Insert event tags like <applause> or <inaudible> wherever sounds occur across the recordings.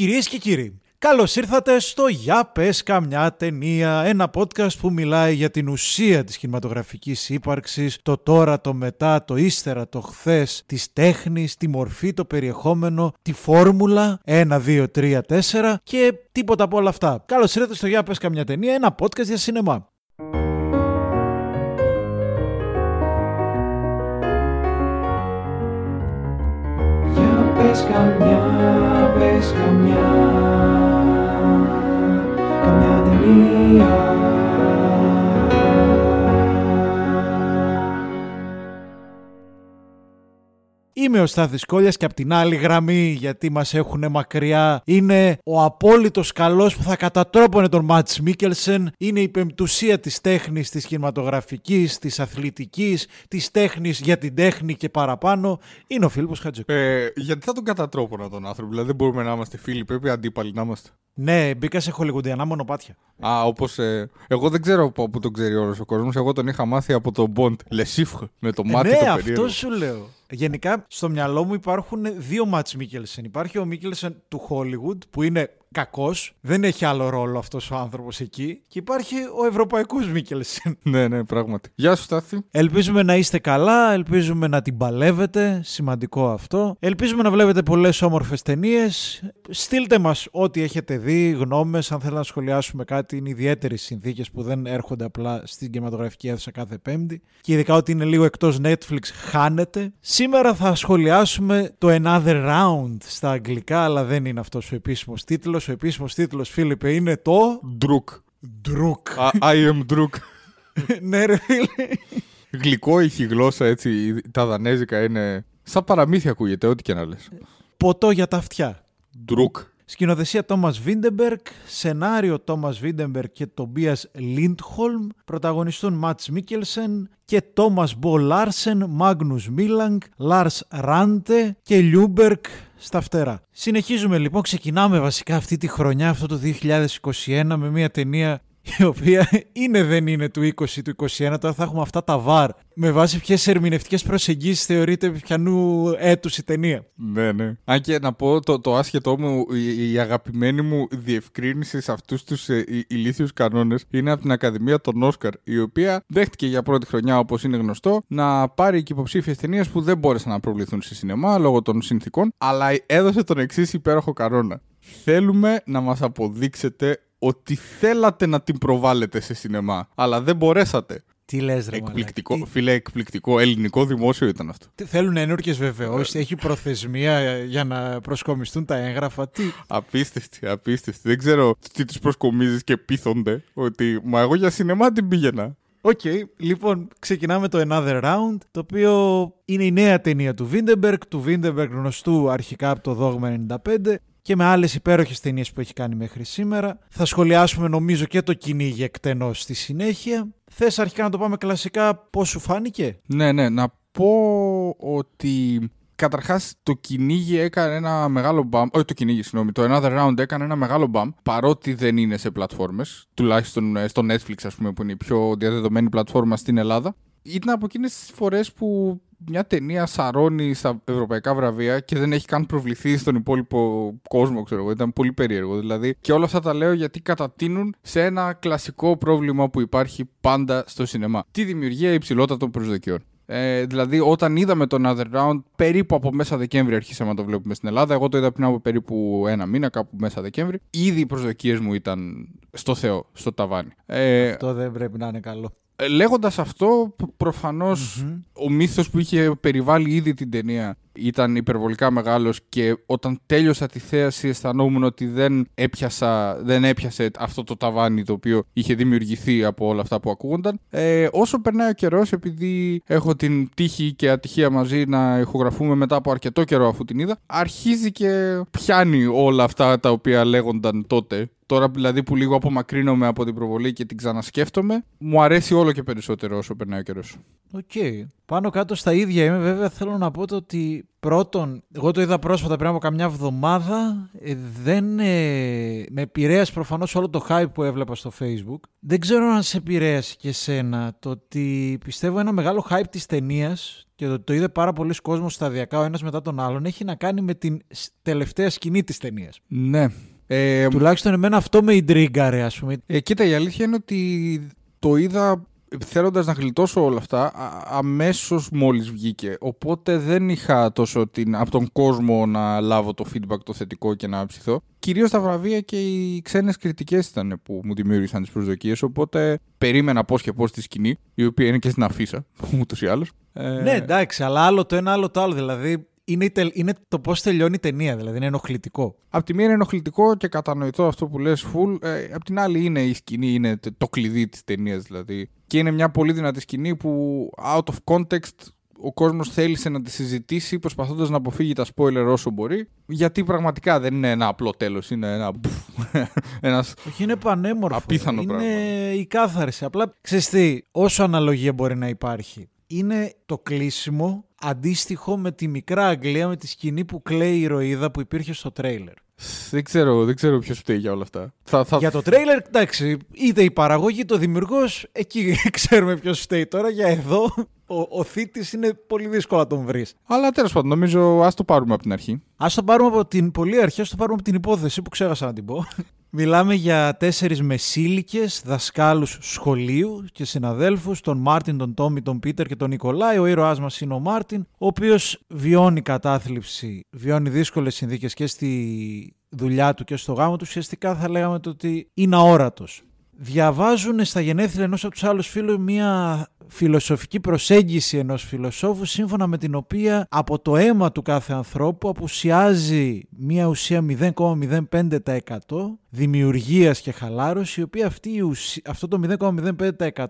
Κυρίες και κύριοι, καλώς ήρθατε στο «Για πες καμιά ταινία», ένα podcast που μιλάει για την ουσία της κινηματογραφικής ύπαρξης, το τώρα, το μετά, το ύστερα, το χθες, της τέχνης, τη μορφή, το περιεχόμενο, τη φόρμουλα, 1, 2, 3, 4 και τίποτα από όλα αυτά. Καλώς ήρθατε στο «Για πες καμιά ταινία», ένα podcast για σινεμά. Για πες καμιά, πες καμιά Καμιά Είμαι ο Στάθης Κόλλιας και από την άλλη γραμμή γιατί μας έχουν μακριά είναι ο απόλυτος καλός που θα κατατρόπωνε τον Μάτς Μίκελσεν είναι η πεμπτουσία της τέχνης της κινηματογραφικής, της αθλητικής, της τέχνης για την τέχνη και παραπάνω είναι ο Φίλιππος Χατζεκού. Ε, γιατί θα τον κατατρόπωνα τον άνθρωπο, δηλαδή δεν μπορούμε να είμαστε φίλοι, πρέπει αντίπαλοι να είμαστε. Ναι, μπήκα σε χολιγουντιανά μονοπάτια. Α, όπως. εγώ δεν ξέρω από πού τον ξέρει όλος ο κόσμος. Εγώ τον είχα μάθει από τον Bond. Λεσίφχ, με το Ε, μάτι ναι, το αυτό περίεργο. σου λέω. Γενικά, στο μυαλό μου υπάρχουν δύο Μάτς Μίκελσεν. Υπάρχει ο Μίκελσεν του Hollywood, που είναι κακός, δεν έχει άλλο ρόλο αυτός ο άνθρωπος εκεί. Και υπάρχει ο ευρωπαϊκός Μίκελσεν. <laughs> ναι, ναι, πράγματι. Γεια σου, Στάθη. Ελπίζουμε να είστε καλά, ελπίζουμε να την παλεύετε, σημαντικό αυτό. Ελπίζουμε να βλέπετε πολλές όμορφες ταινίες. Στείλτε μας ό,τι έχετε δει, γνώμες, αν θέλετε να σχολιάσουμε κάτι. Είναι ιδιαίτερες συνθήκες που δεν έρχονται απλά στην κινηματογραφική αίθουσα κάθε Πέμπτη. Και ειδικά ότι είναι λίγο εκτός Netflix, χάνετε. Σήμερα θα σχολιάσουμε το Another Round στα αγγλικά, αλλά δεν είναι αυτός ο επίσημος τίτλος. Ο επίσημος τίτλος, Φίλιππε, είναι το... Ντρουκ. Druk. Α, I am Druk. <laughs> ναι ρε φίλε. Γλυκό έχει η γλώσσα έτσι. Τα δανέζικα είναι. Σαν παραμύθια ακούγεται, ό,τι και να λες. Ποτό για τα αυτιά. Druk. Σκηνοθεσία Τόμας Βίντερμπεργκ, σενάριο Τόμας Βίντερμπεργκ και Τομπίας Λίντχολμ, πρωταγωνιστούν Μαντς Μίκελσεν και Τόμας Μπο Λάρσεν, Μάγκνους Μίλανγκ, Λάρς Ράντε και Λιούμπεργκ στα φτερά. Συνεχίζουμε λοιπόν, ξεκινάμε βασικά αυτή τη χρονιά, αυτό το 2021 με μια ταινία η οποία είναι δεν είναι του 20 του 21, τώρα θα έχουμε αυτά τα VAR. Με βάση ποιες ερμηνευτικές προσεγγίσεις θεωρείται πιανού έτους η ταινία. Ναι, ναι. Αν και να πω το, το άσχετό μου, η, η αγαπημένη μου διευκρίνηση σε αυτούς τους ε, ηλίθιους κανόνες είναι από την Ακαδημία των Όσκαρ, η οποία δέχτηκε για πρώτη χρονιά, όπως είναι γνωστό, να πάρει και υποψήφιες ταινίες που δεν μπόρεσαν να προβληθούν σε σινεμά λόγω των συνθήκων, αλλά έδωσε τον εξής υπέροχο κανόνα. Θέλουμε να μας αποδείξετε ότι θέλατε να την προβάλλετε σε σινεμά, αλλά δεν μπορέσατε. Τι λες ρε Εκπληκτικό, μαλάκα, φίλε, εκπληκτικό. Ελληνικό δημόσιο ήταν αυτό. τι- Θέλουν ενόρκες βεβαιώσεις, έχει προθεσμία για να προσκομιστούν τα έγγραφα. Τι, Απίστευτη, απίστευτη. Δεν ξέρω τι τους προσκομίζεις και πείθονται ότι Μα εγώ για σινεμά την πήγαινα. Οκ, λοιπόν, ξεκινάμε το Another Round, το οποίο είναι η νέα ταινία του Βίντερμπεργκ, του Βίντερμπεργκ γνωστού αρχικά από το Δόγμα 95 και με άλλες υπέροχες ταινίες που έχει κάνει μέχρι σήμερα. Θα σχολιάσουμε νομίζω και το κυνήγι εκτενώς στη συνέχεια. Θες αρχικά να το πάμε κλασικά πώς σου φάνηκε; Ναι, ναι, να πω ότι καταρχάς το κυνήγι έκανε ένα μεγάλο μπαμ. Όχι το κυνήγι, συγγνώμη. Το Another Round έκανε ένα μεγάλο μπαμ παρότι δεν είναι σε πλατφόρμες. Τουλάχιστον ε, στο Netflix, ας πούμε, που είναι η πιο διαδεδομένη πλατφόρμα στην Ελλάδα. Ήταν από εκείνες τις φορές που μια ταινία σαρώνει στα ευρωπαϊκά βραβεία και δεν έχει καν προβληθεί στον υπόλοιπο κόσμο, ξέρω εγώ. Ήταν πολύ περίεργο. Δηλαδή, και όλα αυτά τα λέω γιατί κατατείνουν σε ένα κλασικό πρόβλημα που υπάρχει πάντα στο σινεμά. Τη δημιουργία υψηλότατων προσδοκιών. Ε, δηλαδή, όταν είδαμε το Another Round, περίπου από μέσα Δεκέμβρη αρχίσαμε να το βλέπουμε στην Ελλάδα. Εγώ το είδα πριν από περίπου ένα μήνα, κάπου μέσα Δεκέμβρη. Ήδη οι προσδοκίες μου ήταν στο Θεό, στο ταβάνι. Ε, Αυτό δεν πρέπει να είναι καλό. Λέγοντας αυτό, π- προφανώς ο μύθος που είχε περιβάλει ήδη την ταινία ήταν υπερβολικά μεγάλος και όταν τέλειωσα τη θέαση αισθανόμουν ότι δεν, έπιασα, δεν έπιασε αυτό το ταβάνι το οποίο είχε δημιουργηθεί από όλα αυτά που ακούγονταν. Ε, όσο περνάει ο καιρός, επειδή έχω την τύχη και ατυχία μαζί να ηχογραφούμε μετά από αρκετό καιρό αφού την είδα, αρχίζει και πιάνει όλα αυτά τα οποία λέγονταν τότε Τώρα δηλαδή που λίγο απομακρύνομαι από την προβολή και την ξανασκέφτομαι, μου αρέσει όλο και περισσότερο όσο περνάει ο καιρός. Οκ. Πάνω κάτω στα ίδια είμαι. Βέβαια θέλω να πω το ότι πρώτον, εγώ το είδα πρόσφατα πριν από καμιά εβδομάδα. ε, δεν, ε, με επηρέασε προφανώς όλο το hype που έβλεπα στο Facebook. Δεν ξέρω αν σε επηρέασε και εσένα το ότι πιστεύω ένα μεγάλο hype της ταινίας και το ότι το είδε πάρα πολλοί κόσμος σταδιακά ο ένας μετά τον άλλον έχει να κάνει με την σ- τελευταία σκηνή της ταινίας. Ναι. Ε, Τουλάχιστον εμένα αυτό με ιντρίγκαρε, ας πούμε. Ε, κοίτα, η αλήθεια είναι ότι το είδα θέλοντας να γλιτώσω όλα αυτά α- αμέσως μόλις βγήκε. Οπότε δεν είχα τόσο την, από τον κόσμο να λάβω το feedback το θετικό και να ψηθώ. Κυρίως τα βραβεία και οι ξένες κριτικές ήταν που μου δημιούργησαν τις προσδοκίες. Οπότε περίμενα πώς και πώς τη σκηνή, η οποία είναι και στην αφίσα, <laughs> ούτως ή άλλως. Ε, Ναι, εντάξει, αλλά άλλο το ένα, άλλο το άλλο. Δηλαδή είναι, η τελ- είναι το πώς τελειώνει η ταινία, δηλαδή είναι ενοχλητικό. Απ' τη μία είναι ενοχλητικό και κατανοητό αυτό που λες full. Ε, απ' την άλλη είναι η σκηνή, είναι το, το κλειδί της ταινίας δηλαδή. Και είναι μια πολύ δυνατή σκηνή που out of context ο κόσμος θέλησε να τη συζητήσει προσπαθώντας να αποφύγει τα spoiler όσο μπορεί. Γιατί πραγματικά δεν είναι ένα απλό τέλος, είναι ένα... <laughs> ένας... Όχι, είναι πανέμορφο. Απίθανο είναι πράγμα. η κάθαρση. Απλά ξέρεις τι, όσο αναλογία μπορεί να υπάρχει. Είναι το κλείσιμο αντίστοιχο με τη μικρά Αγγλία, με τη σκηνή που κλαίει η ηρωίδα που υπήρχε στο τρέιλερ. δεν, ξέρω, δεν ξέρω ποιος φταίει για όλα αυτά. Θα, θα... Για το τρέιλερ, εντάξει, είτε η παραγωγή, είτε ο δημιουργός, εκεί <laughs> ξέρουμε ποιος φταίει τώρα. Για εδώ, ο, ο θήτης είναι πολύ δύσκολο να τον βρεις. Αλλά τέλος πάντων, νομίζω ας το πάρουμε από την αρχή. Α το πάρουμε από την πολύ αρχή, ας το πάρουμε από την υπόθεση που ξέχασα να την πω. Μιλάμε για τέσσερις μεσήλικες δασκάλους σχολείου και συναδέλφους, τον Μάρτιν, τον Τόμι, τον Πίτερ και τον Νικολάι. Ο ήρωάς μας είναι ο Μάρτιν, ο οποίος βιώνει κατάθλιψη, βιώνει δύσκολες συνθήκες και στη δουλειά του και στο γάμο του. Ουσιαστικά θα λέγαμε το ότι είναι αόρατος. Διαβάζουν στα γενέθλια ενός από τους άλλους φίλους μία φιλοσοφική προσέγγιση ενός φιλοσόφου σύμφωνα με την οποία από το αίμα του κάθε ανθρώπου απουσιάζει μία ουσία 0,05% δημιουργίας και χαλάρωσης η οποία αυτή η ουσία, αυτό το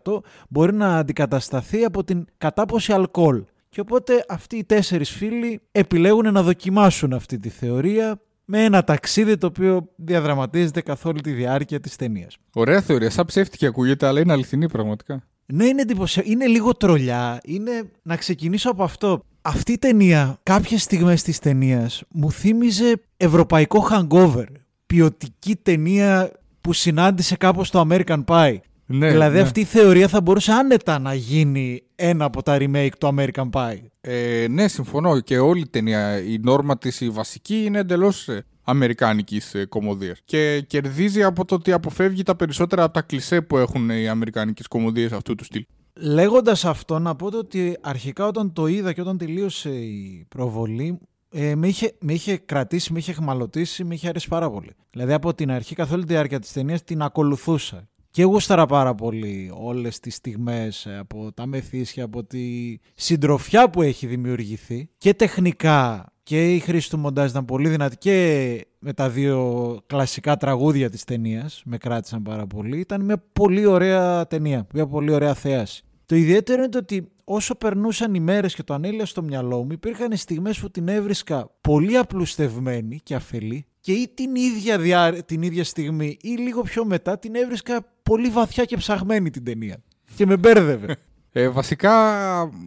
0,05% μπορεί να αντικατασταθεί από την κατάποση αλκοόλ. Και οπότε αυτοί οι τέσσερις φίλοι επιλέγουν να δοκιμάσουν αυτή τη θεωρία με ένα ταξίδι το οποίο διαδραματίζεται καθ' όλη τη διάρκεια της ταινίας. Ωραία θεωρία, σαν ψεύτικη ακούγεται, αλλά είναι αληθινή πραγματικά. Ναι, είναι εντυπωσιακό. Είναι λίγο τρολιά. Είναι να ξεκινήσω από αυτό. Αυτή η ταινία, κάποιες στιγμές της ταινίας, μου θύμιζε ευρωπαϊκό hangover. Ποιοτική ταινία που συνάντησε κάπως το American Pie. Ναι, δηλαδή ναι. αυτή η θεωρία θα μπορούσε άνετα να γίνει ένα από τα remake του American Pie. Ε, ναι, συμφωνώ. Και όλη η ταινία, η νόρμα της η βασική είναι εντελώς ε, αμερικάνικης ε, κομμωδίας. Και κερδίζει από το ότι αποφεύγει τα περισσότερα από τα κλισέ που έχουν οι αμερικάνικες κομμωδίες αυτού του στυλ. Λέγοντας αυτό να πω το ότι αρχικά όταν το είδα και όταν τελείωσε η προβολή ε, με, είχε, με είχε κρατήσει, με είχε εχμαλωτήσει, με είχε αρέσει πάρα πολύ. Δηλαδή από την αρχή καθ' όλη τη διάρκεια της ταινίας την ακολουθούσα. Και γούσταρα πάρα πολύ όλες τις στιγμές ε, από τα μεθύσια, από τη συντροφιά που έχει δημιουργηθεί και τεχνικά και η χρήση του μοντάζ ήταν πολύ δυνατή και με τα δύο κλασικά τραγούδια της ταινίας με κράτησαν πάρα πολύ. Ήταν μια πολύ ωραία ταινία, μια πολύ ωραία θέαση. Το ιδιαίτερο είναι το ότι όσο περνούσαν οι μέρες και το ανέλυα στο μυαλό μου, υπήρχαν στιγμές που την έβρισκα πολύ απλουστευμένη και αφελή και ή την ίδια, διά, την ίδια στιγμή ή λίγο πιο μετά την έβρισκα πολύ βαθιά και ψαγμένη την ταινία. Και με μπέρδευε. Ε, βασικά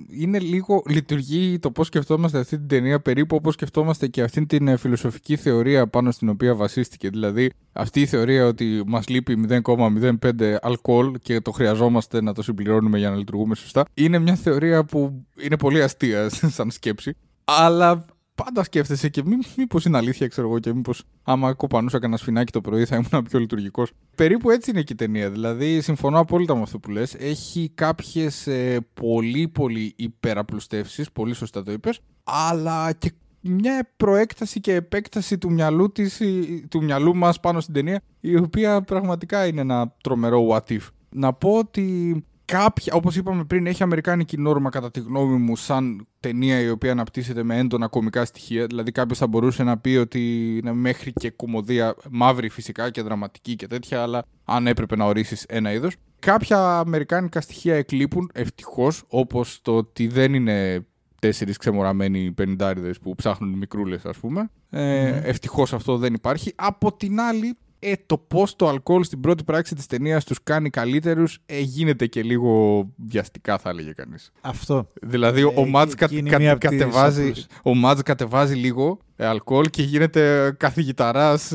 είναι λίγο, λειτουργεί το πώς σκεφτόμαστε αυτή την ταινία περίπου όπως σκεφτόμαστε και αυτή την ε, φιλοσοφική θεωρία πάνω στην οποία βασίστηκε. Δηλαδή αυτή η θεωρία ότι μας λείπει 0,05 αλκοόλ και το χρειαζόμαστε να το συμπληρώνουμε για να λειτουργούμε σωστά. Είναι μια θεωρία που είναι πολύ αστεία <laughs> σαν σκέψη. Αλλά πάντα σκέφτεσαι και μή, μήπως είναι αλήθεια, ξέρω εγώ, και μήπως άμα κοπανούσα κανένα σφινάκι το πρωί θα ήμουν πιο λειτουργικός. Περίπου έτσι είναι και η ταινία. Δηλαδή, συμφωνώ απόλυτα με αυτό που λες. Έχει κάποιες ε, πολύ πολύ υπεραπλουστεύσεις, πολύ σωστά το είπες, αλλά και μια προέκταση και επέκταση του μυαλού, της, ή- του μυαλού μας πάνω στην ταινία, η οποία πραγματικά είναι ένα τρομερό what if. Να πω ότι κάποια, όπως είπαμε πριν, έχει αμερικάνικη νόρμα κατά τη γνώμη μου σαν ταινία η οποία αναπτύσσεται με έντονα κομικά στοιχεία. Δηλαδή κάποιος θα μπορούσε να πει ότι είναι μέχρι και κομμωδία μαύρη φυσικά και δραματική και τέτοια, αλλά αν έπρεπε να ορίσεις ένα είδος. Κάποια αμερικάνικα στοιχεία εκλείπουν, ευτυχώς, όπως το ότι δεν είναι τέσσερις ξεμοραμένοι πενιντάριδες που ψάχνουν μικρούλες ας πούμε. Ε, Ευτυχώς αυτό δεν υπάρχει. Από την άλλη ε, το πώς το αλκοόλ στην πρώτη πράξη της ταινίας τους κάνει καλύτερους ε, γίνεται και λίγο βιαστικά, θα έλεγε κανείς. Αυτό. Δηλαδή, Ε, ο Μάτζ εκεί είναι μία από τις κατεβάζει, απλούς. ο Μάτζ κατεβάζει λίγο ε, αλκοόλ και γίνεται καθηγηταράς,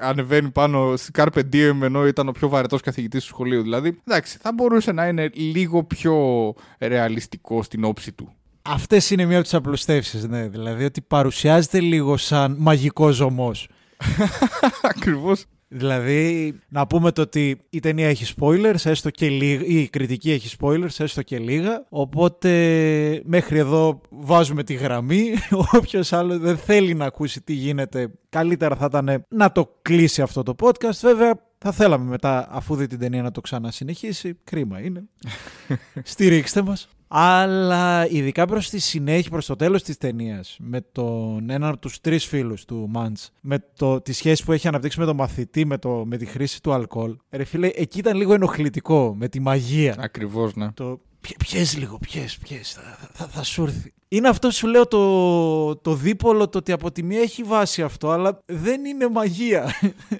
ανεβαίνει πάνω στη Carpe Diem ενώ ήταν ο πιο βαρετός καθηγητής του σχολείου. Δηλαδή, εντάξει, θα μπορούσε να είναι λίγο πιο ρεαλιστικό στην όψη του. Αυτές είναι μία από τις απλουστεύσεις, ναι. Δηλαδή ότι παρουσιάζεται λίγο σαν μαγικός ζωμό. <laughs> Ακριβώς. Δηλαδή, να πούμε το ότι η ταινία έχει spoilers, έστω και λίγα, ή η κριτική έχει spoilers, έστω και λίγα. Οπότε, μέχρι εδώ βάζουμε τη γραμμή. <laughs> Όποιος άλλο δεν θέλει να ακούσει τι γίνεται, καλύτερα θα ήταν να το κλείσει αυτό το podcast. Βέβαια, θα θέλαμε μετά, αφού δει την ταινία, να το ξανασυνεχίσει. Κρίμα είναι. <laughs> Στηρίξτε μας. Αλλά ειδικά προς τη συνέχεια, προς το τέλος της ταινίας, με τον έναν από τους τρεις φίλους του Μαντς, με το, τη σχέση που έχει αναπτύξει με τον μαθητή, με, το, με τη χρήση του αλκοόλ, ρε φίλε, εκεί ήταν λίγο ενοχλητικό, με τη μαγεία. Ακριβώς, ναι. Το «Πιε- πιες λίγο, πιες, πιες, θα, θα, θα σου έρθει. Είναι αυτό που σου λέω το, το δίπολο, το ότι από τη μία έχει βάση αυτό, αλλά δεν είναι μαγεία.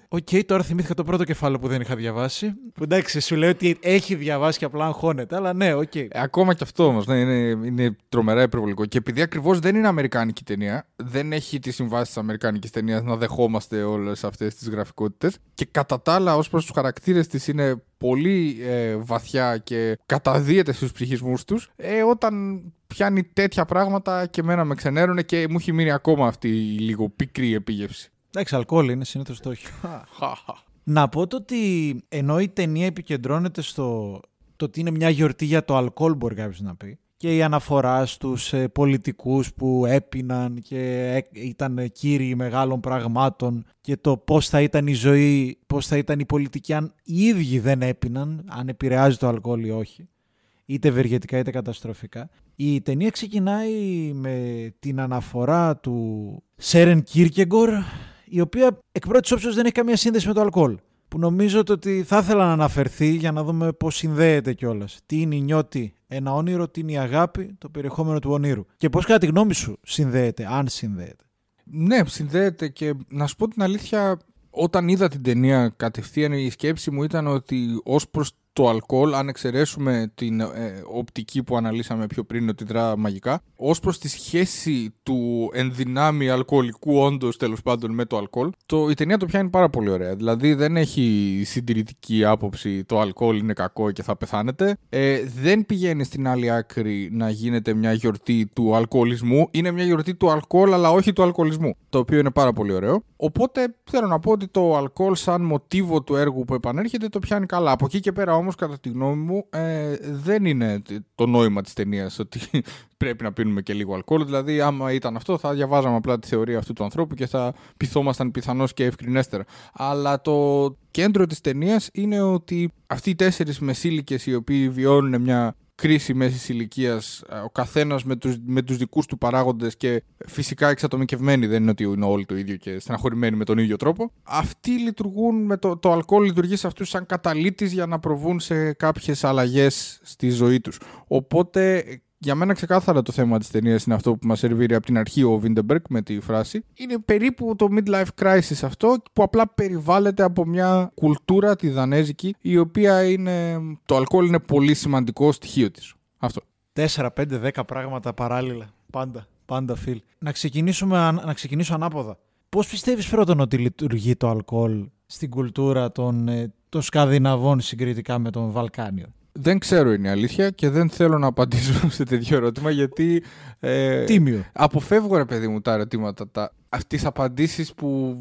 Οκ, τώρα θυμήθηκα το πρώτο κεφάλαιο που δεν είχα διαβάσει. Που εντάξει, σου λέω ότι έχει διαβάσει και απλά αγχώνεται, αλλά ναι, οκ. Ε, Ακόμα και αυτό όμως, ναι, είναι, είναι τρομερά υπερβολικό. Και επειδή ακριβώς δεν είναι Αμερικάνικη ταινία, δεν έχει τις συμβάσεις της Αμερικάνικης ταινίας να δεχόμαστε όλες αυτές τις γραφικότητες. Και κατά τα άλλα, ως προς τους χαρακτήρες της, είναι πολύ ε, βαθιά και καταδύεται στους ψυχισμούς τους. Ε, όταν πιάνει τέτοια πράγματα και μένα με ξενέρωνε και μου έχει μείνει ακόμα αυτή η λίγο πικρή επίγευση. Εντάξει, αλκοόλ είναι συνήθως το όχι. <laughs> Να πω το ότι ενώ η ταινία επικεντρώνεται στο το ότι είναι μια γιορτή για το αλκοόλ, μπορεί κάποιος να πει, και η αναφοράς στους ε, πολιτικούς που έπιναν και ε, ήταν κύριοι μεγάλων πραγμάτων και το πώς θα ήταν η ζωή, πώς θα ήταν η πολιτική αν οι ίδιοι δεν έπιναν, αν επηρεάζει το αλκοόλ ή όχι, είτε ευεργετικά είτε καταστροφικά. Η ταινία ξεκινάει με την αναφορά του Σέρεν Κίρκεγκορ, η οποία εκ πρώτης όψεως δεν έχει καμία σύνδεση με το αλκοόλ. Που νομίζω το ότι θα ήθελα να αναφερθεί για να δούμε πώς συνδέεται κιόλας. Τι είναι η νιώτη, ένα όνειρο, τι είναι η αγάπη, το περιεχόμενο του ονείρου. Και πώς κατά τη γνώμη σου συνδέεται, αν συνδέεται. Ναι, συνδέεται και να σου πω την αλήθεια, όταν είδα την ταινία κατευθείαν η σκέψη μου ήταν ότι ως προς το αλκοόλ, αν εξαιρέσουμε την ε, οπτική που αναλύσαμε πιο πριν ότι δρά μαγικά, ως προς τη σχέση του ενδυνάμει αλκοολικού όντως τέλος πάντων με το αλκοόλ, το, η ταινία το πιάνει πάρα πολύ ωραία. Δηλαδή δεν έχει συντηρητική άποψη το αλκοόλ είναι κακό και θα πεθάνετε. Ε, δεν πηγαίνει στην άλλη άκρη να γίνεται μια γιορτή του αλκοολισμού. Είναι μια γιορτή του αλκοόλ αλλά όχι του αλκοολισμού. Το οποίο είναι πάρα πολύ ωραίο. Οπότε θέλω να πω ότι το αλκοόλ σαν μοτίβο του έργου που επανέρχεται το πιάνει καλά. Από εκεί και πέρα όμως κατά τη γνώμη μου ε, δεν είναι το νόημα της ταινίας ότι <laughs> πρέπει να πίνουμε και λίγο αλκοόλ. Δηλαδή άμα ήταν αυτό θα διαβάζαμε απλά τη θεωρία αυτού του ανθρώπου και θα πειθόμασταν πιθανώς και ευκρινέστερα. Αλλά το κέντρο της ταινίας είναι ότι αυτοί οι τέσσερις μεσήλικες οι οποίοι βιώνουν μια κρίση μέσης ηλικίας, ο καθένας με τους με τους δικούς του παράγοντες και φυσικά εξατομικευμένοι, δεν είναι ότι είναι όλοι το ίδιο και στεναχωρημένοι με τον ίδιο τρόπο. Αυτοί λειτουργούν με το, το αλκοόλ, λειτουργεί σε αυτούς σαν καταλήτης για να προβούν σε κάποιες αλλαγές στη ζωή τους. Οπότε για μένα ξεκάθαρα το θέμα της ταινίας είναι αυτό που μας σερβίρει από την αρχή ο Βίντεμπεργκ με τη φράση. Είναι περίπου το midlife crisis αυτό που απλά περιβάλλεται από μια κουλτούρα τη δανέζικη η οποία είναι... Το αλκοόλ είναι πολύ σημαντικό στοιχείο της. Αυτό. 4, 5, 10 πράγματα παράλληλα. Πάντα. Πάντα, φίλ. Να, ξεκινήσουμε, αν- να ξεκινήσω ανάποδα. Πώς πιστεύεις πρώτον ότι λειτουργεί το αλκοόλ στην κουλτούρα των, ε, των Σκανδιναβών συγκριτικά με των Βαλκάνιων. Δεν ξέρω είναι η αλήθεια και δεν θέλω να απαντήσω <laughs> σε τέτοιο ερώτημα γιατί. Ε, Τίμιο. Αποφεύγω ρε παιδί μου τα ερωτήματα, τα, τις απαντήσεις που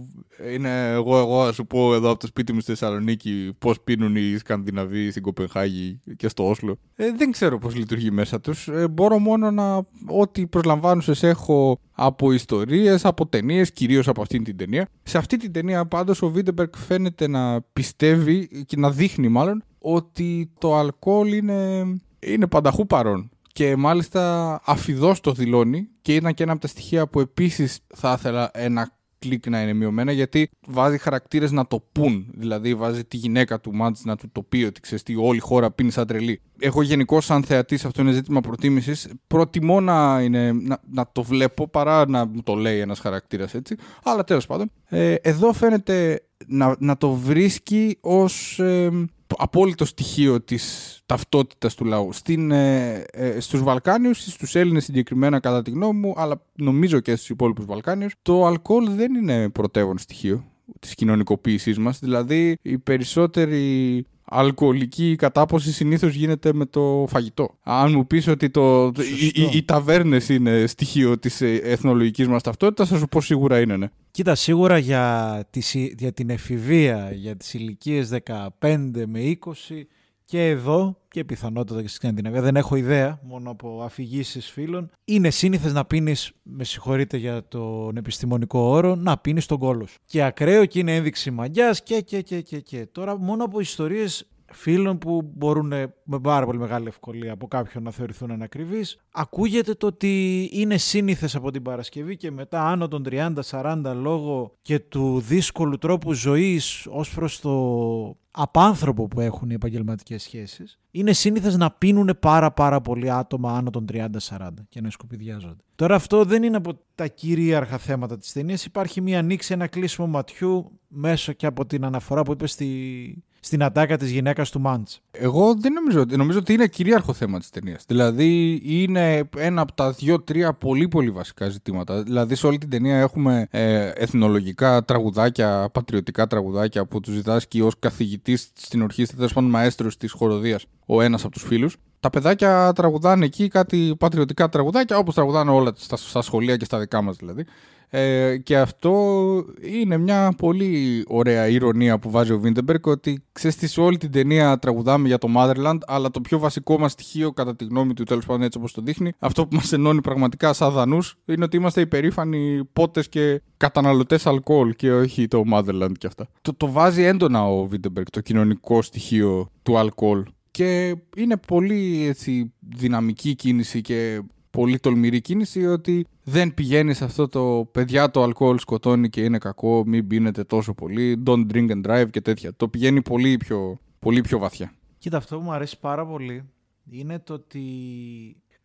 είναι εγώ, εγώ να σου πω εδώ από το σπίτι μου στη Θεσσαλονίκη πώς πίνουν οι Σκανδιναβοί στην Κοπενχάγη και στο Όσλο. Ε, δεν ξέρω πώς λειτουργεί μέσα τους. Ε, μπορώ μόνο να ό,τι προσλαμβάνουσες έχω από ιστορίες, από ταινίες, κυρίως από αυτήν την ταινία. Σε αυτή την ταινία πάντως ο Βίντεμπεργκ φαίνεται να πιστεύει και να δείχνει μάλλον ότι το αλκοόλ είναι, είναι πανταχού παρόν. Και μάλιστα αφιδώς το δηλώνει και ήταν και ένα από τα στοιχεία που επίσης θα ήθελα ένα κλικ να είναι μειωμένα γιατί βάζει χαρακτήρες να το πούν. Δηλαδή βάζει τη γυναίκα του Μάντς να του το πει ότι ξέρεις τι όλη η χώρα πίνει σαν τρελή. Εγώ γενικώ σαν θεατής αυτό είναι ζήτημα προτίμησης. Προτιμώ να, είναι, να, να το βλέπω παρά να μου το λέει ένας χαρακτήρας έτσι. Αλλά τέλος πάντων. Ε, εδώ φαίνεται να, να το βρίσκει ως ε, απόλυτο στοιχείο της ταυτότητας του λαού. Στην, ε, ε, στους Βαλκάνιους, στους Έλληνες συγκεκριμένα κατά τη γνώμη μου, αλλά νομίζω και στους υπόλοιπους Βαλκάνιους, το αλκοόλ δεν είναι πρωτεύον στοιχείο της κοινωνικοποίησής μας. Δηλαδή, οι περισσότεροι αλκοολική κατάποση συνήθως γίνεται με το φαγητό. Αν μου πεις ότι το, οι, οι, οι ταβέρνες είναι στοιχείο της ε, εθνολογικής μας ταυτότητας, θα σου πω σίγουρα είναι, ναι. Κοίτα, σίγουρα για, τις, για την εφηβεία, για τις ηλικίες 15 με 20 και εδώ και πιθανότατα και στη Σκανδιναβία, δεν έχω ιδέα, μόνο από αφηγήσεις φίλων, είναι σύνηθες να πίνεις, με συγχωρείτε για τον επιστημονικό όρο, να πίνεις τον κόλος. σου. Και ακραίο και είναι ένδειξη μαγιάς και, και, και, και, και. Τώρα, μόνο από ιστορίες φίλων που μπορούν με πάρα πολύ μεγάλη ευκολία από κάποιον να θεωρηθούν ανακριβείς. Ακούγεται το ότι είναι σύνηθες από την Παρασκευή και μετά άνω των 30-40 λόγω και του δύσκολου τρόπου ζωής ως προς το απάνθρωπο που έχουν οι επαγγελματικές σχέσεις. Είναι σύνηθες να πίνουν πάρα πάρα πολύ άτομα άνω των 30-40 και να σκουπιδιάζονται. Τώρα αυτό δεν είναι από τα κυρίαρχα θέματα της ταινίας. Υπάρχει μια ανοίξη, ένα κλείσιμο ματιού μέσω και από την αναφορά που είπες στη, στην ατάκα της γυναίκας του Μάντς. Εγώ δεν νομίζω, ότι- νομίζω ότι είναι κυρίαρχο θέμα της ταινίας. Δηλαδή είναι ένα από τα δύο-τρία πολύ πολύ βασικά ζητήματα. Δηλαδή σε όλη την ταινία έχουμε ε, εθνολογικά τραγουδάκια, πατριωτικά τραγουδάκια που τους διδάσκει ως καθηγητής στην ορχήστρα, τέλος πάντων μαέστρος της χοροδίας, ο ένας από τους φίλους. Τα παιδάκια τραγουδάνε εκεί κάτι πατριωτικά τραγουδάκια όπως τραγουδάνε όλα στα, στα σχολεία και στα δικά μας δηλαδή. Ε, και αυτό είναι μια πολύ ωραία ειρωνεία που βάζει ο Βίντεμπεργκ ότι ξέρεις τι, σε όλη την ταινία τραγουδάμε για το Motherland αλλά το πιο βασικό μας στοιχείο κατά τη γνώμη του τέλος πάντων έτσι όπως το δείχνει αυτό που μας ενώνει πραγματικά σαν δανούς είναι ότι είμαστε υπερήφανοι πότες και καταναλωτές αλκοόλ και όχι το Motherland και αυτά. Το, το βάζει έντονα ο Βίντεμπεργκ το κοινωνικό στοιχείο του αλκοόλ και είναι πολύ έτσι, δυναμική κίνηση και πολύ τολμηρή κίνηση ότι δεν πηγαίνει σε αυτό το παιδιά το αλκοόλ σκοτώνει και είναι κακό, μην πίνετε τόσο πολύ, don't drink and drive και τέτοια. Το πηγαίνει πολύ πιο, πολύ πιο βαθιά. Κοίτα, αυτό που μου αρέσει πάρα πολύ είναι το ότι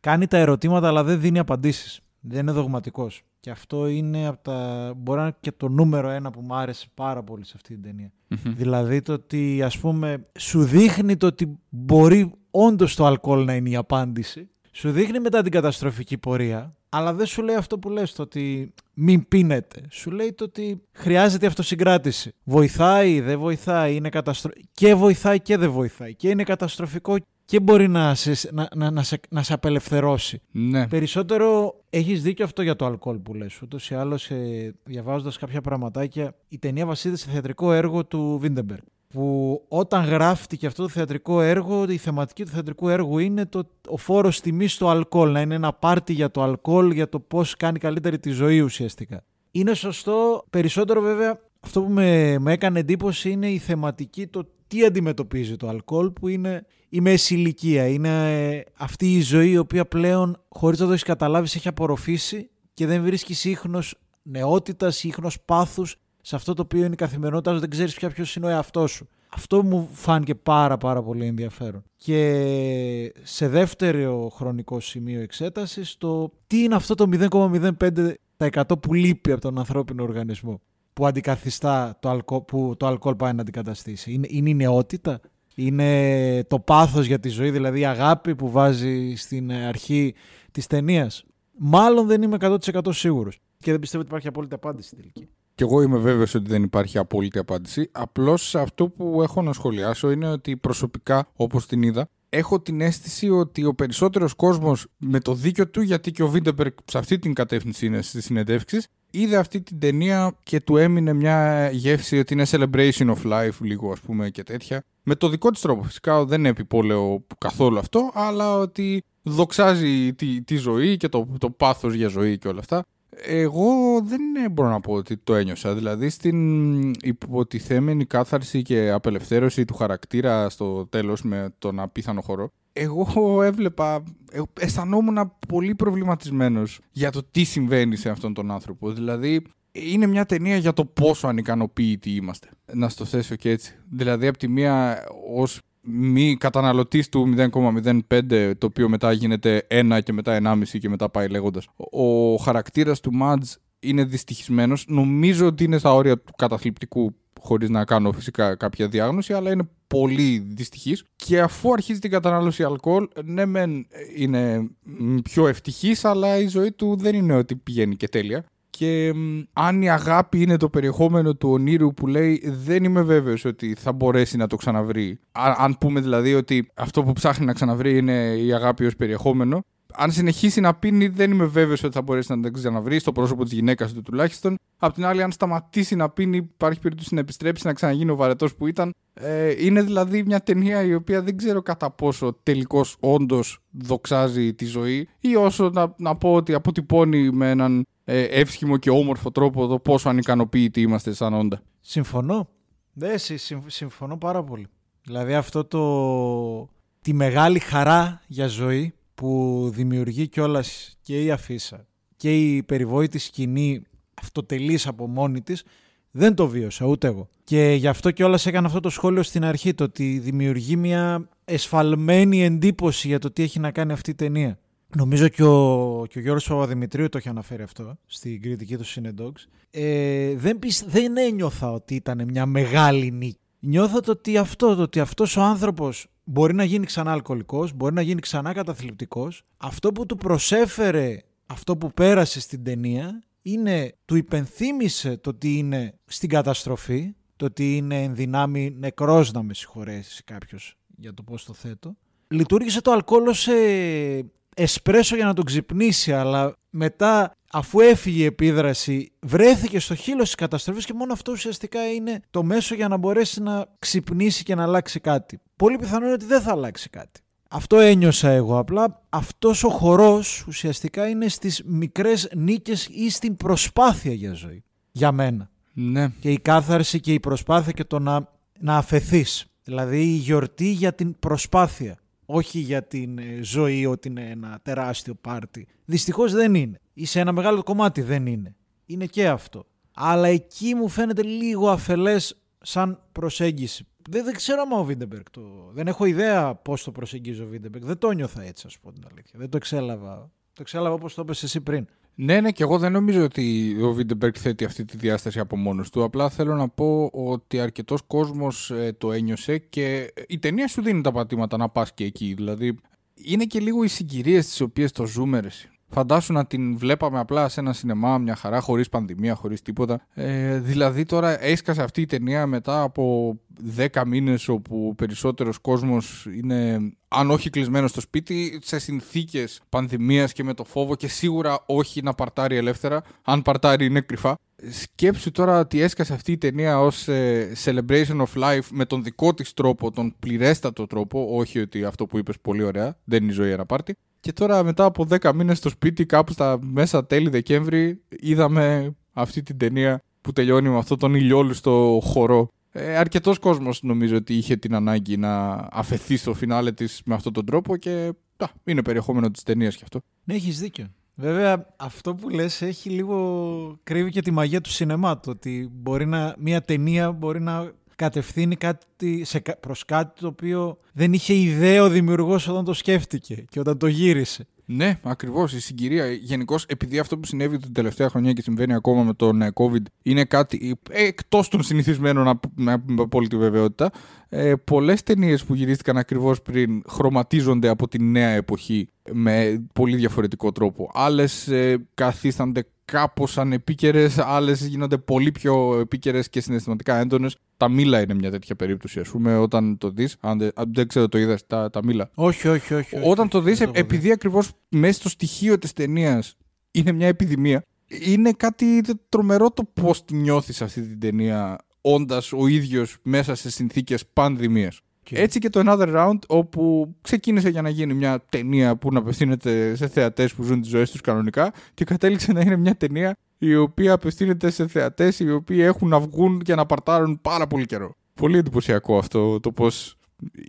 κάνει τα ερωτήματα αλλά δεν δίνει απαντήσεις. Δεν είναι δογματικός. Και αυτό είναι από τα... μπορεί να είναι και το νούμερο ένα που μου άρεσε πάρα πολύ σε αυτή την ταινία. Δηλαδή το ότι ας πούμε σου δείχνει το ότι μπορεί όντως το αλκοόλ να είναι η απάντηση. Σου δείχνει μετά την καταστροφική πορεία, αλλά δεν σου λέει αυτό που λες, το ότι μην πίνετε. Σου λέει το ότι χρειάζεται αυτοσυγκράτηση. Βοηθάει, δεν βοηθάει, είναι καταστρο... και βοηθάει και δεν βοηθάει. Και είναι καταστροφικό και μπορεί να σε, να, να, να σε, να σε απελευθερώσει. Ναι. Περισσότερο έχεις δίκιο αυτό για το αλκοόλ που λες. Ούτως ή άλλως, ε, διαβάζοντας κάποια πραγματάκια, η ταινία βασίζεται σε θεατρικό έργο του Βίντεμπεργκ. Που όταν γράφτηκε αυτό το θεατρικό έργο, η θεματική του θεατρικού έργου είναι το, ο φόρος τιμής στο αλκοόλ. Να είναι ένα πάρτι για το αλκοόλ, για το πώς κάνει καλύτερη τη ζωή ουσιαστικά. Είναι σωστό. Περισσότερο βέβαια, αυτό που με, με έκανε εντύπωση είναι η θεματική, το τι αντιμετωπίζει το αλκοόλ, που είναι η μέση ηλικία. Είναι ε, αυτή η ζωή η οποία πλέον, χωρίς να το έχεις καταλάβεις, σε έχει απορροφήσει και δεν βρίσκεις ίχνος νεότητας, ίχνος πάθους σε αυτό το οποίο είναι η καθημερινότητα, δεν ξέρεις πια ποιος είναι ο εαυτός σου. Αυτό μου φάνηκε πάρα πάρα πολύ ενδιαφέρον. Και σε δεύτερο χρονικό σημείο εξέτασης, το τι είναι αυτό το 0,05% που λείπει από τον ανθρώπινο οργανισμό που αντικαθιστά το αλκοόλ, που το αλκοόλ πάει να αντικαταστήσει. Είναι, είναι η νεότητα, είναι το πάθος για τη ζωή, δηλαδή η αγάπη που βάζει στην αρχή της ταινίας; Μάλλον δεν είμαι 100% σίγουρος. Και δεν πιστεύω ότι υπάρχει απόλυτη απάντηση στην τελική. Και εγώ είμαι βέβαιος ότι δεν υπάρχει απόλυτη απάντηση. Απλώς αυτό που έχω να σχολιάσω είναι ότι προσωπικά, όπως την είδα, έχω την αίσθηση ότι ο περισσότερος κόσμος με το δίκιο του, γιατί και ο Βίντεμπεργκ σε αυτή την κατεύθυνση είναι στις συνεντεύξεις, είδε αυτή την ταινία και του έμεινε μια γεύση ότι είναι celebration of life λίγο ας πούμε και τέτοια. Με το δικό της τρόπο φυσικά δεν είναι επιπόλαιο καθόλου αυτό, αλλά ότι δοξάζει τη, τη ζωή και το, το πάθος για ζωή και όλα αυτά. Εγώ δεν μπορώ να πω ότι το ένιωσα. Δηλαδή στην υποτιθέμενη κάθαρση και απελευθέρωση του χαρακτήρα στο τέλος με τον απίθανο χώρο εγώ έβλεπα, ε, αισθανόμουν πολύ προβληματισμένος για το τι συμβαίνει σε αυτόν τον άνθρωπο. Δηλαδή είναι μια ταινία για το πόσο ανικανοποίητοι είμαστε. Να στο θέσω και έτσι. Δηλαδή από τη μία ως μη καταναλωτής του 0,05 το οποίο μετά γίνεται 1 και μετά 1,5 και μετά πάει λέγοντας. Ο χαρακτήρας του Μάτζ είναι δυστυχισμένος. Νομίζω ότι είναι στα όρια του καταθλιπτικού χωρίς να κάνω φυσικά κάποια διάγνωση, αλλά είναι πολύ δυστυχής. Και αφού αρχίζει την κατανάλωση αλκοόλ, ναι, μεν είναι μ, πιο ευτυχής, αλλά η ζωή του δεν είναι ότι πηγαίνει και τέλεια. Και μ, αν η αγάπη είναι το περιεχόμενο του ονείρου που λέει, δεν είμαι βέβαιος ότι θα μπορέσει να το ξαναβρει. Α- αν πούμε δηλαδή ότι αυτό που ψάχνει να ξαναβρει είναι η αγάπη ως περιεχόμενο, αν συνεχίσει να πίνει, δεν είμαι βέβαιος ότι θα μπορέσει να τα ξαναβρει στο πρόσωπο της γυναίκας του τουλάχιστον. Απ' την άλλη, αν σταματήσει να πίνει, υπάρχει περίπτωση να επιστρέψει να ξαναγίνει ο βαρετός που ήταν. Ε, είναι δηλαδή μια ταινία η οποία δεν ξέρω κατά πόσο τελικώς όντως δοξάζει τη ζωή ή όσο να, να πω ότι αποτυπώνει με έναν ε, εύσχυμο και όμορφο τρόπο το πόσο ανικανοποίητοι είμαστε σαν όντα. Συμφωνώ. Ναι, συ- συμ- συμφωνώ πάρα πολύ. Δηλαδή αυτό το... τη μεγάλη χαρά για ζωή που δημιουργεί κιόλας και η αφίσα και η περιβόητη σκηνή αυτοτελής από μόνη της δεν το βίωσα ούτε εγώ. Και γι' αυτό κιόλας έκανα αυτό το σχόλιο στην αρχή, το ότι δημιουργεί μια εσφαλμένη εντύπωση για το τι έχει να κάνει αυτή η ταινία. Νομίζω και ο, και ο Γιώργος Παπαδημητρίου το έχει αναφέρει αυτό στην κριτική του Cinedogs. Ε, δεν, πισ- δεν ένιωθα ότι ήταν μια μεγάλη νίκη. Νιώθω το ότι αυτό, το ότι αυτός ο άνθρωπος μπορεί να γίνει ξανά αλκοολικός, μπορεί να γίνει ξανά καταθλιπτικός. Αυτό που του προσέφερε, αυτό που πέρασε στην ταινία, είναι, του υπενθύμησε το ότι είναι στην καταστροφή, το ότι είναι εν δυνάμει νεκρός να με συγχωρέσεις κάποιος για το πώς το θέτω. Λειτουργήσε το αλκοόλ ως ε, εσπρέσο για να τον ξυπνήσει, αλλά μετά αφού έφυγε η επίδραση βρέθηκε στο χείλος της καταστροφής και μόνο αυτό ουσιαστικά είναι το μέσο για να μπορέσει να ξυπνήσει και να αλλάξει κάτι. Πολύ πιθανό είναι ότι δεν θα αλλάξει κάτι. Αυτό ένιωσα εγώ. Απλά αυτός ο χορός ουσιαστικά είναι στις μικρές νίκες ή στην προσπάθεια για ζωή. Για μένα Ναι. και η κάθαρση και η προσπάθεια και το να, να αφεθείς. Δηλαδή η γιορτή για την προσπάθεια, όχι για την ε, ζωή ότι είναι ένα τεράστιο πάρτι. Δυστυχώς δεν είναι. Ή σε ένα μεγάλο κομμάτι δεν είναι. Είναι και αυτό. Αλλά εκεί μου φαίνεται λίγο αφελές σαν προσέγγιση. Δεν, δεν ξέρω αν ο Βίντεμπεργκ το... Δεν έχω ιδέα πώς το προσεγγίζει ο Βίντεμπεργκ. Δεν το 'νιωθα έτσι, ας πω την αλήθεια. Δεν το εξέλαβα. Το εξέλαβα όπως το είπες εσύ πριν. Ναι, ναι, και εγώ δεν νομίζω ότι ο Βίντεμπεργκ θέτει αυτή τη διάσταση από μόνος του. Απλά θέλω να πω ότι αρκετός κόσμος το ένιωσε και η ταινία σου δίνει τα πατήματα να πας και εκεί. Δηλαδή, είναι και λίγο οι συγκυρίες τις οποίες το ζούμε. Ρε εσύ. Φαντάσου να την βλέπαμε απλά σε ένα σινεμά, μια χαρά, χωρίς πανδημία, χωρίς τίποτα. Ε, δηλαδή τώρα έσκασε αυτή η ταινία μετά από 10 μήνες όπου ο περισσότερος κόσμος είναι, αν όχι κλεισμένος στο σπίτι, σε συνθήκες πανδημίας και με το φόβο και σίγουρα όχι να παρτάρει ελεύθερα. Αν παρτάρει είναι κρυφά. Σκέψου τώρα ότι έσκασε αυτή η ταινία ως ε, celebration of life με τον δικό της τρόπο, τον πληρέστατο τρόπο, όχι ότι αυτό που είπες πολύ ωραία, δεν είναι η ζωή ένα πάρτι. Και τώρα μετά από 10 μήνες στο σπίτι, κάπου στα μέσα τέλη Δεκέμβρη, είδαμε αυτή την ταινία που τελειώνει με αυτό τον ηλιόλουστο χορό. Ε, αρκετός κόσμος νομίζω ότι είχε την ανάγκη να αφαιθεί στο φινάλε της με αυτόν τον τρόπο και α, είναι περιεχόμενο της ταινίας και αυτό. Ναι, έχεις δίκιο. Βέβαια, αυτό που λες έχει λίγο κρύβει και τη μαγεία του σινεμά. Το ότι μπορεί να, μια ταινία μπορεί να κατευθύνει κάτι, σε, κα- προς κάτι το οποίο δεν είχε ιδέα ο δημιουργός όταν το σκέφτηκε και όταν το γύρισε. Ναι, ακριβώς. Η συγκυρία. Γενικώς, επειδή αυτό που συνέβη την τελευταία χρονιά και συμβαίνει ακόμα με τον ε, COVID είναι κάτι εκτός των συνηθισμένων, να π- με με απόλυτη βεβαιότητα. Ε, Πολλές ταινίες που γυρίστηκαν ακριβώς πριν χρωματίζονται από τη νέα εποχή με πολύ διαφορετικό τρόπο. Άλλες ε, καθίστανται κάπως ανεπίκαιρες, άλλες γίνονται πολύ πιο επίκαιρες και συναισθηματικά έντονες. Τα μήλα είναι μια τέτοια περίπτωση, ας πούμε, όταν το δεις. Αν, δεν- αν δεν ξέρω, το είδα, τα, τα μήλα. Όχι, όχι, όχι. όχι, Όταν όχι, το δεις, δεν έχω δει. επειδή ακριβώς μέσα στο στοιχείο της ταινίας είναι μια επιδημία, είναι κάτι τρομερό το πώς τη νιώθεις αυτή την ταινία όντας ο ίδιος μέσα σε συνθήκες πανδημίας. Και- Έτσι και το Another Round, όπου ξεκίνησε για να γίνει μια ταινία που να απευθύνεται σε θεατές που ζουν τις ζωές τους κανονικά και κατέληξε να είναι μια ταινία η οποία απευθύνεται σε θεατές οι οποίοι έχουν να βγουν και να παρτάρουν πάρα πολύ καιρό. Πολύ εντυπωσιακό αυτό το πώς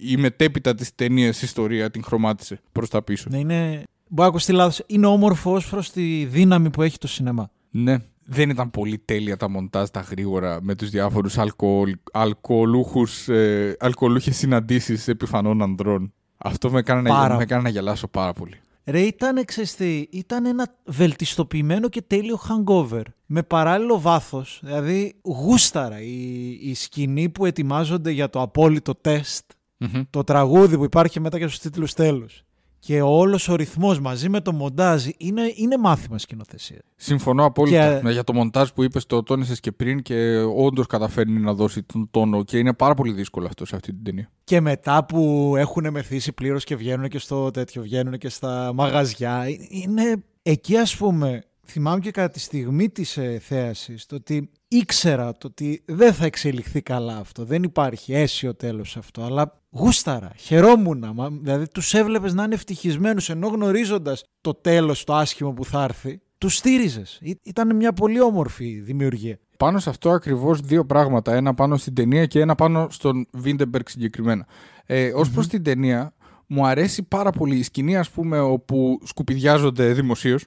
η μετέπειτα της ταινίας ιστορία την χρωμάτισε προς τα πίσω. Ναι, είναι... Μπορεί να ακουστεί λάθος. Είναι όμορφο ως προς τη δύναμη που έχει το σινεμά. Ναι. Δεν ήταν πολύ τέλεια τα μοντάζ τα γρήγορα με τους διάφορους αλκοολ, αλκοολούχους, ε, αλκοολούχες συναντήσεις επιφανών ανδρών. Αυτό με έκανε, να, Πάρα. με έκανε να γελάσω πάρα πολύ. Ρε ήταν, ξέρεις τι, ήταν ένα βελτιστοποιημένο και τέλειο hangover. Με παράλληλο βάθος, δηλαδή γούσταρα η, η σκηνή που ετοιμάζονται για το απόλυτο τεστ, Μμμ. το τραγούδι που υπάρχει μετά και στους τίτλους τέλους. Και όλος ο ρυθμός μαζί με το μοντάζ είναι, είναι μάθημα σκηνοθεσία. Συμφωνώ απόλυτα. Και- Ναι, Για το μοντάζ που είπες, το τόνισες και πριν και όντως καταφέρνει να δώσει τον τόνο και είναι πάρα πολύ δύσκολο αυτό σε αυτή την ταινία. Και μετά που έχουν μεθύσει πλήρως και βγαίνουν και στο τέτοιο, βγαίνουν και στα μαγαζιά. ε, Είναι εκεί, ας πούμε, θυμάμαι και κατά τη στιγμή της ε, θέασης, το ότι ήξερα το ότι δεν θα εξελιχθεί καλά αυτό. Δεν υπάρχει αίσιο τέλος αυτό. Αλλά γούσταρα, χαιρόμουν. Μα, δηλαδή, τους έβλεπες να είναι ευτυχισμένους ενώ γνωρίζοντας το τέλος, το άσχημο που θα έρθει. Τους στήριζες. Ήταν μια πολύ όμορφη δημιουργία. Πάνω σε αυτό ακριβώς δύο πράγματα. Ένα πάνω στην ταινία και ένα πάνω στον Βίντεμπεργκ συγκεκριμένα. Ε, Ω προς την ταινία, μου αρέσει πάρα πολύ η σκηνή, ας πούμε, όπου σκουπιδιάζονται δημοσίως.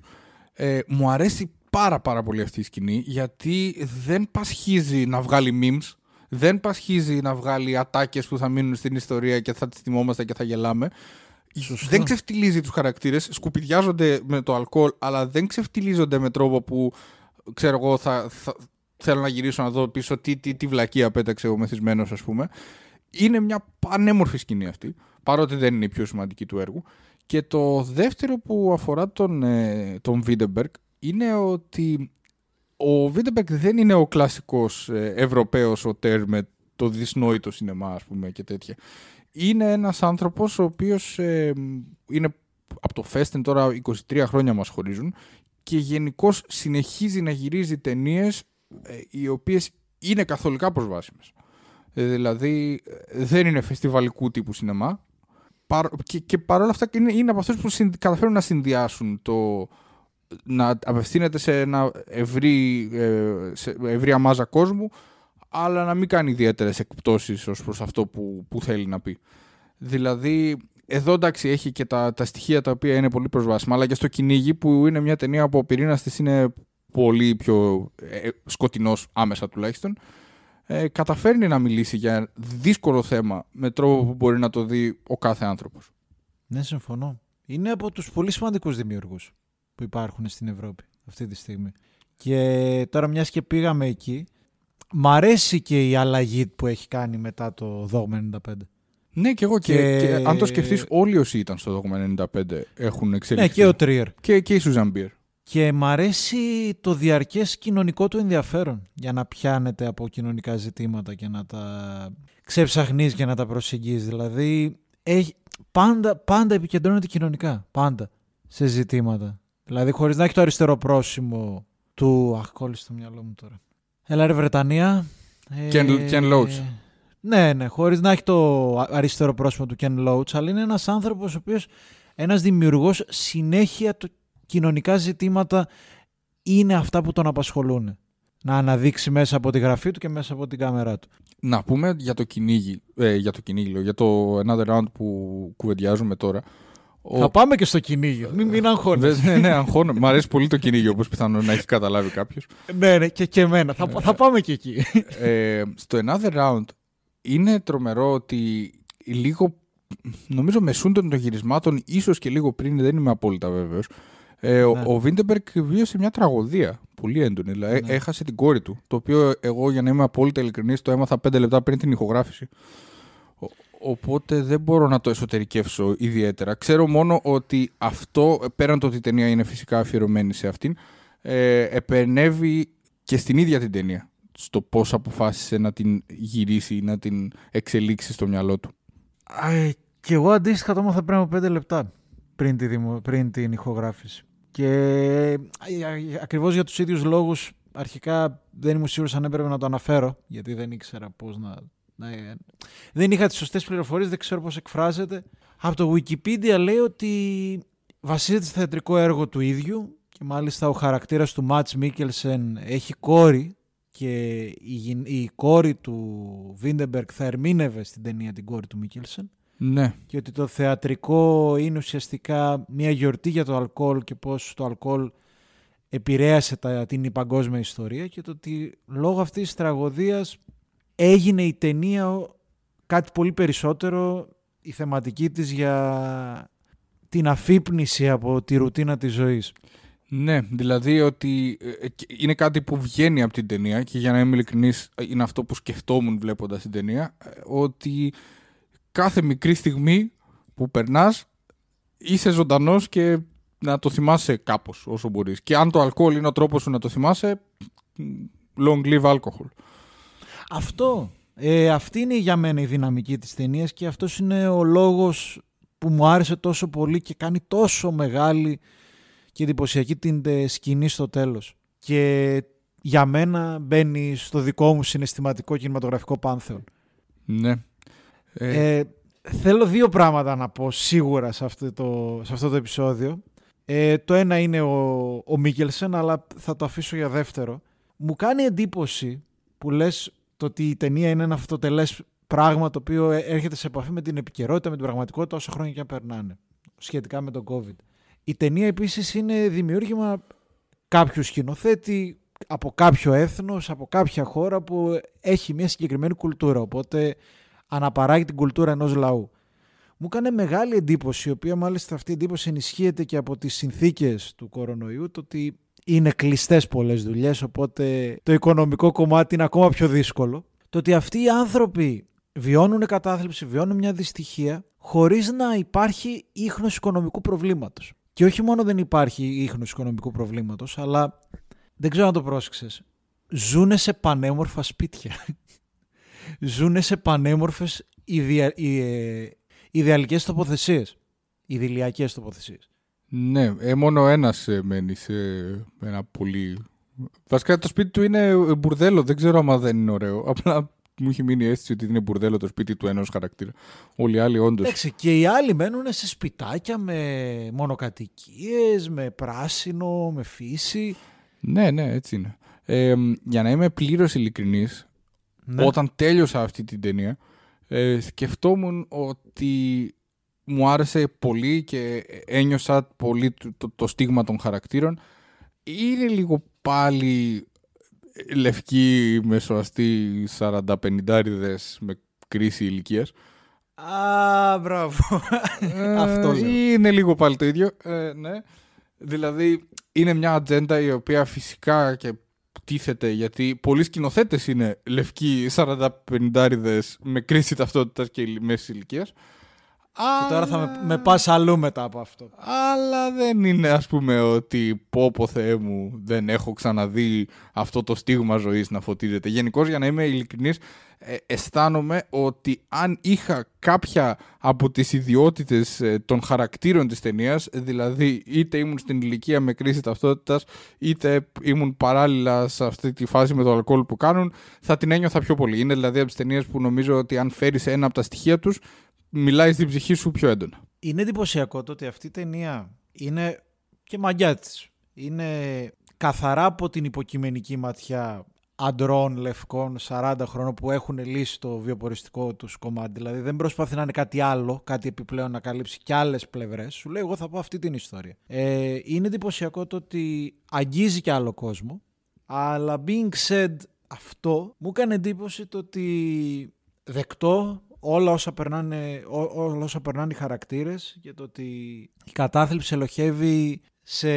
Ε, μου αρέσει πάρα πάρα πολύ αυτή η σκηνή γιατί δεν πασχίζει να βγάλει memes. Δεν πασχίζει να βγάλει ατάκες που θα μείνουν στην ιστορία και θα τις θυμόμαστε και θα γελάμε. Σωστό. Δεν ξεφτιλίζει τους χαρακτήρες, σκουπιδιάζονται με το αλκοόλ, αλλά δεν ξεφτιλίζονται με τρόπο που, ξέρω εγώ, θα, θα- θέλω να γυρίσω να δω πίσω τι, τι, τι βλακεία πέταξε ο μεθυσμένος, ας πούμε. Είναι μια πανέμορφη σκηνή αυτή, παρότι δεν είναι η πιο σημαντική του έργου. Και το δεύτερο που αφορά τον, ε, τον Βίντεμπεργκ είναι ότι ο Βίντεμπεργκ δεν είναι ο κλασικός ε, Ευρωπαίος auteur με το δυσνόητο σινεμά ας πούμε και τέτοια. Είναι ένας άνθρωπος ο οποίος ε, είναι από το Φέστεν τώρα 23 χρόνια μας χωρίζουν και γενικώς συνεχίζει να γυρίζει ταινίες οι οποίες είναι καθολικά προσβάσιμες. Ε, δηλαδή ε, δεν είναι φεστιβαλικού τύπου σινεμά Παρ- και, και παρόλα αυτά είναι, είναι από αυτούς που συν- καταφέρουν να συνδυάσουν το να απευθύνεται σε ένα ευρύ, ε, σε ευρία μάζα κόσμου αλλά να μην κάνει ιδιαίτερες εκπτώσεις ως προς αυτό που, που θέλει να πει. Δηλαδή, εδώ εντάξει έχει και τα, τα στοιχεία τα οποία είναι πολύ προσβάσιμα, αλλά και στο κυνήγι που είναι μια ταινία που ο πυρήνας της είναι πολύ πιο ε, σκοτεινός άμεσα τουλάχιστον, ε, καταφέρνει να μιλήσει για δύσκολο θέμα με τρόπο που μπορεί να το δει ο κάθε άνθρωπος. Ναι, συμφωνώ. Είναι από τους πολύ σημαντικούς δημιουργούς που υπάρχουν στην Ευρώπη αυτή τη στιγμή. Και τώρα μιας και πήγαμε εκεί, μ' αρέσει και η αλλαγή που έχει κάνει μετά το Δόγμα 95. Ναι, και εγώ. Και, Και- και αν το σκεφτείς, όλοι όσοι ήταν στο Δόγμα 95 έχουν Ναι, εξελιχθεί. και ο Τρίερ. και, και η Σουζαν Μπίερ. Και μ' αρέσει το διαρκές κοινωνικό του ενδιαφέρον για να πιάνεται από κοινωνικά ζητήματα και να τα ξεψαχνείς και να τα προσεγγείς. Δηλαδή, έχει, πάντα, πάντα επικεντρώνεται κοινωνικά. Πάντα. Σε ζητήματα. Δηλαδή, χωρίς να έχει το αριστερό πρόσημο του... Αχ, κόλλησε το μυαλό μου τώρα. Έλα ρε Βρετανία. Ε, Ken- Ken Loach. Ναι, ναι, χωρίς να έχει το α- αριστερό πρόσωπο του Ken Loach, αλλά είναι ένας άνθρωπος ο οποίος, ένας δημιουργός, συνέχεια το κοινωνικά ζητήματα είναι αυτά που τον απασχολούν. Να αναδείξει μέσα από τη γραφή του και μέσα από την κάμερά του. Να πούμε για το κυνήγι, ε, για το κυνήγι, λέω, για το Another Round που κουβεντιάζουμε τώρα. Ο- Θα πάμε και στο κυνήγι. Μην, μην αγχώνεσαι. Δε- ναι, ναι, αγχώνω. Μ' αρέσει πολύ το κυνήγι, όπως πιθανόν να έχει καταλάβει κάποιος. ναι, ναι, και, και εμένα. Θα, θα πάμε και εκεί. ε, στο Another Round είναι τρομερό ότι λίγο, νομίζω μεσούντων των γυρισμάτων, ίσως και λίγο πριν, δεν είμαι απόλυτα βέβαιος, ε, ο, Ναι. ο Βίντεμπεργκ βίωσε μια τραγωδία πολύ έντονη. Δηλαδή, Ναι. έχασε την κόρη του. Το οποίο εγώ, για να είμαι απόλυτα ειλικρινής, το έμαθα πέντε λεπτά πριν την ηχογράφηση. Ο- Οπότε δεν μπορώ να το εσωτερικεύσω ιδιαίτερα. Ξέρω μόνο ότι αυτό, πέραν το ότι η ταινία είναι φυσικά αφιερωμένη σε αυτήν, ε, επενεύει και στην ίδια την ταινία. Στο πώς αποφάσισε να την γυρίσει ή να την εξελίξει στο μυαλό του. Ε, και εγώ αντίστοιχα το έμαθα πριν από πέντε λεπτά πριν, τη δημο- πριν την ηχογράφηση. Και ε, α- ακριβώς για τους ίδιους λόγους αρχικά δεν ήμουν σίγουρος αν έπρεπε να το αναφέρω γιατί δεν ήξερα πώς να... να ε, δεν είχα τις σωστές πληροφορίες, δεν ξέρω πώς εκφράζεται. Από το Wikipedia λέει ότι βασίζεται στο θεατρικό έργο του ίδιου και μάλιστα ο χαρακτήρας του Μάτς Μίκελσεν έχει κόρη και η, γυ- η κόρη του Βίντεμπεργκ θα ερμήνευε στην ταινία την κόρη του Μίκελσεν Ναι. και ότι το θεατρικό είναι ουσιαστικά μια γιορτή για το αλκοόλ και πώς το αλκοόλ επηρέασε τα, την παγκόσμια ιστορία και το ότι λόγω αυτής της τραγωδίας έγινε η ταινία ο- κάτι πολύ περισσότερο η θεματική της για την αφύπνιση από τη ρουτίνα της ζωής. Ναι, δηλαδή ότι ε, και είναι κάτι που βγαίνει από την ταινία και για να είμαι ειλικρινής είναι αυτό που σκεφτόμουν βλέποντας την ταινία ε, ότι κάθε μικρή στιγμή που περνάς είσαι ζωντανός και να το θυμάσαι κάπως όσο μπορείς. Και αν το αλκοόλ είναι ο τρόπος σου να το θυμάσαι, long live alcohol. Αυτό. Ε, αυτή είναι για μένα η δυναμική της ταινίας και αυτός είναι ο λόγος που μου άρεσε τόσο πολύ και κάνει τόσο μεγάλη και εντυπωσιακή την ε, σκηνή στο τέλος. Και για μένα μπαίνει στο δικό μου συναισθηματικό κινηματογραφικό πάνθεον. Ναι. Ε, Ε, θέλω δύο πράγματα να πω σίγουρα σε αυτό το, σε αυτό το επεισόδιο. Ε, το ένα είναι ο, ο Μίκελσεν, αλλά θα το αφήσω για δεύτερο. Μου κάνει εντύπωση που λες το ότι η ταινία είναι ένα αυτοτελές πράγμα το οποίο ε- έρχεται σε επαφή με την επικαιρότητα, με την πραγματικότητα όσο χρόνια και αν περνάνε σχετικά με τον COVID. Η ταινία επίσης είναι δημιούργημα κάποιου σκηνοθέτη από κάποιο έθνος, από κάποια χώρα που έχει μια συγκεκριμένη κουλτούρα, οπότε αναπαράγει την κουλτούρα ενός λαού. Μου έκανε μεγάλη εντύπωση, η οποία μάλιστα αυτή η εντύπωση ενισχύεται και από τις συνθήκες του κορονοϊού, το ότι είναι κλειστές πολλές δουλειές, οπότε το οικονομικό κομμάτι είναι ακόμα πιο δύσκολο. Το ότι αυτοί οι άνθρωποι βιώνουν κατάθλιψη, βιώνουν μια δυστυχία, χωρίς να υπάρχει ίχνος οικονομικού προβλήματος. Και όχι μόνο δεν υπάρχει ίχνος οικονομικού προβλήματος, αλλά δεν ξέρω αν το πρόσεξες. Ζούνε σε πανέμορφα σπίτια. <laughs> Ζούνε σε πανέμορφες ιδεα... ε, ιδεαλικές τοποθεσίες. Ιδηλιακές τοποθεσίες. Ναι, ε, μόνο ένας ε, μένει σε ένα πολύ... Βασικά το σπίτι του είναι ε, μπουρδέλο, δεν ξέρω άμα δεν είναι ωραίο. Απλά μου έχει μείνει η αίσθηση ότι είναι μπουρδέλο το σπίτι του ενός χαρακτήρα. Όλοι οι άλλοι όντως. Εντάξει, και οι άλλοι μένουν σε σπιτάκια με μονοκατοικίες, με πράσινο, με φύση. Ναι, ναι, έτσι είναι. Ε, για να είμαι πλήρως ειλικρινής, Ναι. όταν τέλειωσα αυτή την ταινία, ε, σκεφτόμουν ότι μου άρεσε πολύ και ένιωσα πολύ το, το, το στίγμα των χαρακτήρων. Είναι λίγο πάλι λευκοί μεσοαστοί 40-50 με κρίση ηλικίας. Α, μπράβο. Αυτό Ε, λέω. Είναι λίγο πάλι το ίδιο. Ε, ναι. Δηλαδή, είναι μια ατζέντα η οποία φυσικά και τίθεται γιατί πολλοί σκηνοθέτες είναι λευκοί 40-50 με κρίση ταυτότητας και μέσης ηλικίας. Και τώρα θα με, με πας αλλού μετά από αυτό. Αλλά δεν είναι ας πούμε ότι πω πω Θεέ μου δεν έχω ξαναδεί αυτό το στίγμα ζωής να φωτίζεται. Γενικώς για να είμαι ειλικρινής ε, αισθάνομαι ότι αν είχα κάποια από τις ιδιότητες ε, των χαρακτήρων της ταινίας, δηλαδή είτε ήμουν στην ηλικία με κρίση ταυτότητας είτε ήμουν παράλληλα σε αυτή τη φάση με το αλκοόλ που κάνουν θα την ένιωθα πιο πολύ. Είναι δηλαδή από τις ταινίες που νομίζω ότι αν φέρεις ένα από τα στοιχεία τους μιλάει στην ψυχή σου πιο έντονα. Είναι εντυπωσιακό το ότι αυτή η ταινία είναι και μαγιά της. Είναι καθαρά από την υποκειμενική ματιά αντρών λευκών 40 χρόνων που έχουν λύσει το βιοποριστικό τους κομμάτι. Δηλαδή δεν προσπαθεί να είναι κάτι άλλο, κάτι επιπλέον να καλύψει και άλλες πλευρές. Σου λέει: Εγώ θα πω αυτή την ιστορία. Ε, είναι εντυπωσιακό το ότι αγγίζει και άλλο κόσμο. Αλλά being said αυτό, μου έκανε εντύπωση το ότι δεκτό όλα όσα περνάνε, ό- όλα όσα περνάνε οι χαρακτήρες και το ότι η κατάθλιψη ελοχεύει σε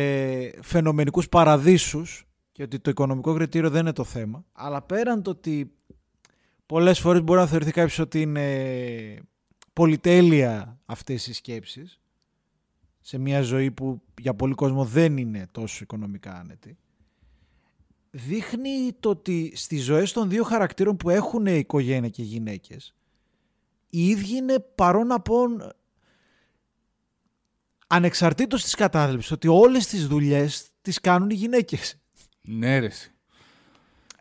φαινομενικούς παραδείσους και ότι το οικονομικό κριτήριο δεν είναι το θέμα. Αλλά πέραν το ότι πολλές φορές μπορεί να θεωρηθεί κάποιος ότι είναι πολυτέλεια αυτές οι σκέψεις σε μια ζωή που για πολύ κόσμο δεν είναι τόσο οικονομικά άνετη δείχνει το ότι στις ζωές των δύο χαρακτήρων που έχουν οικογένεια και γυναίκες οι ίδιοι είναι παρόν απόν ανεξαρτήτως της κατάθλιψης ότι όλες τις δουλειές τις κάνουν οι γυναίκες. Ναι, ρε. εσύ.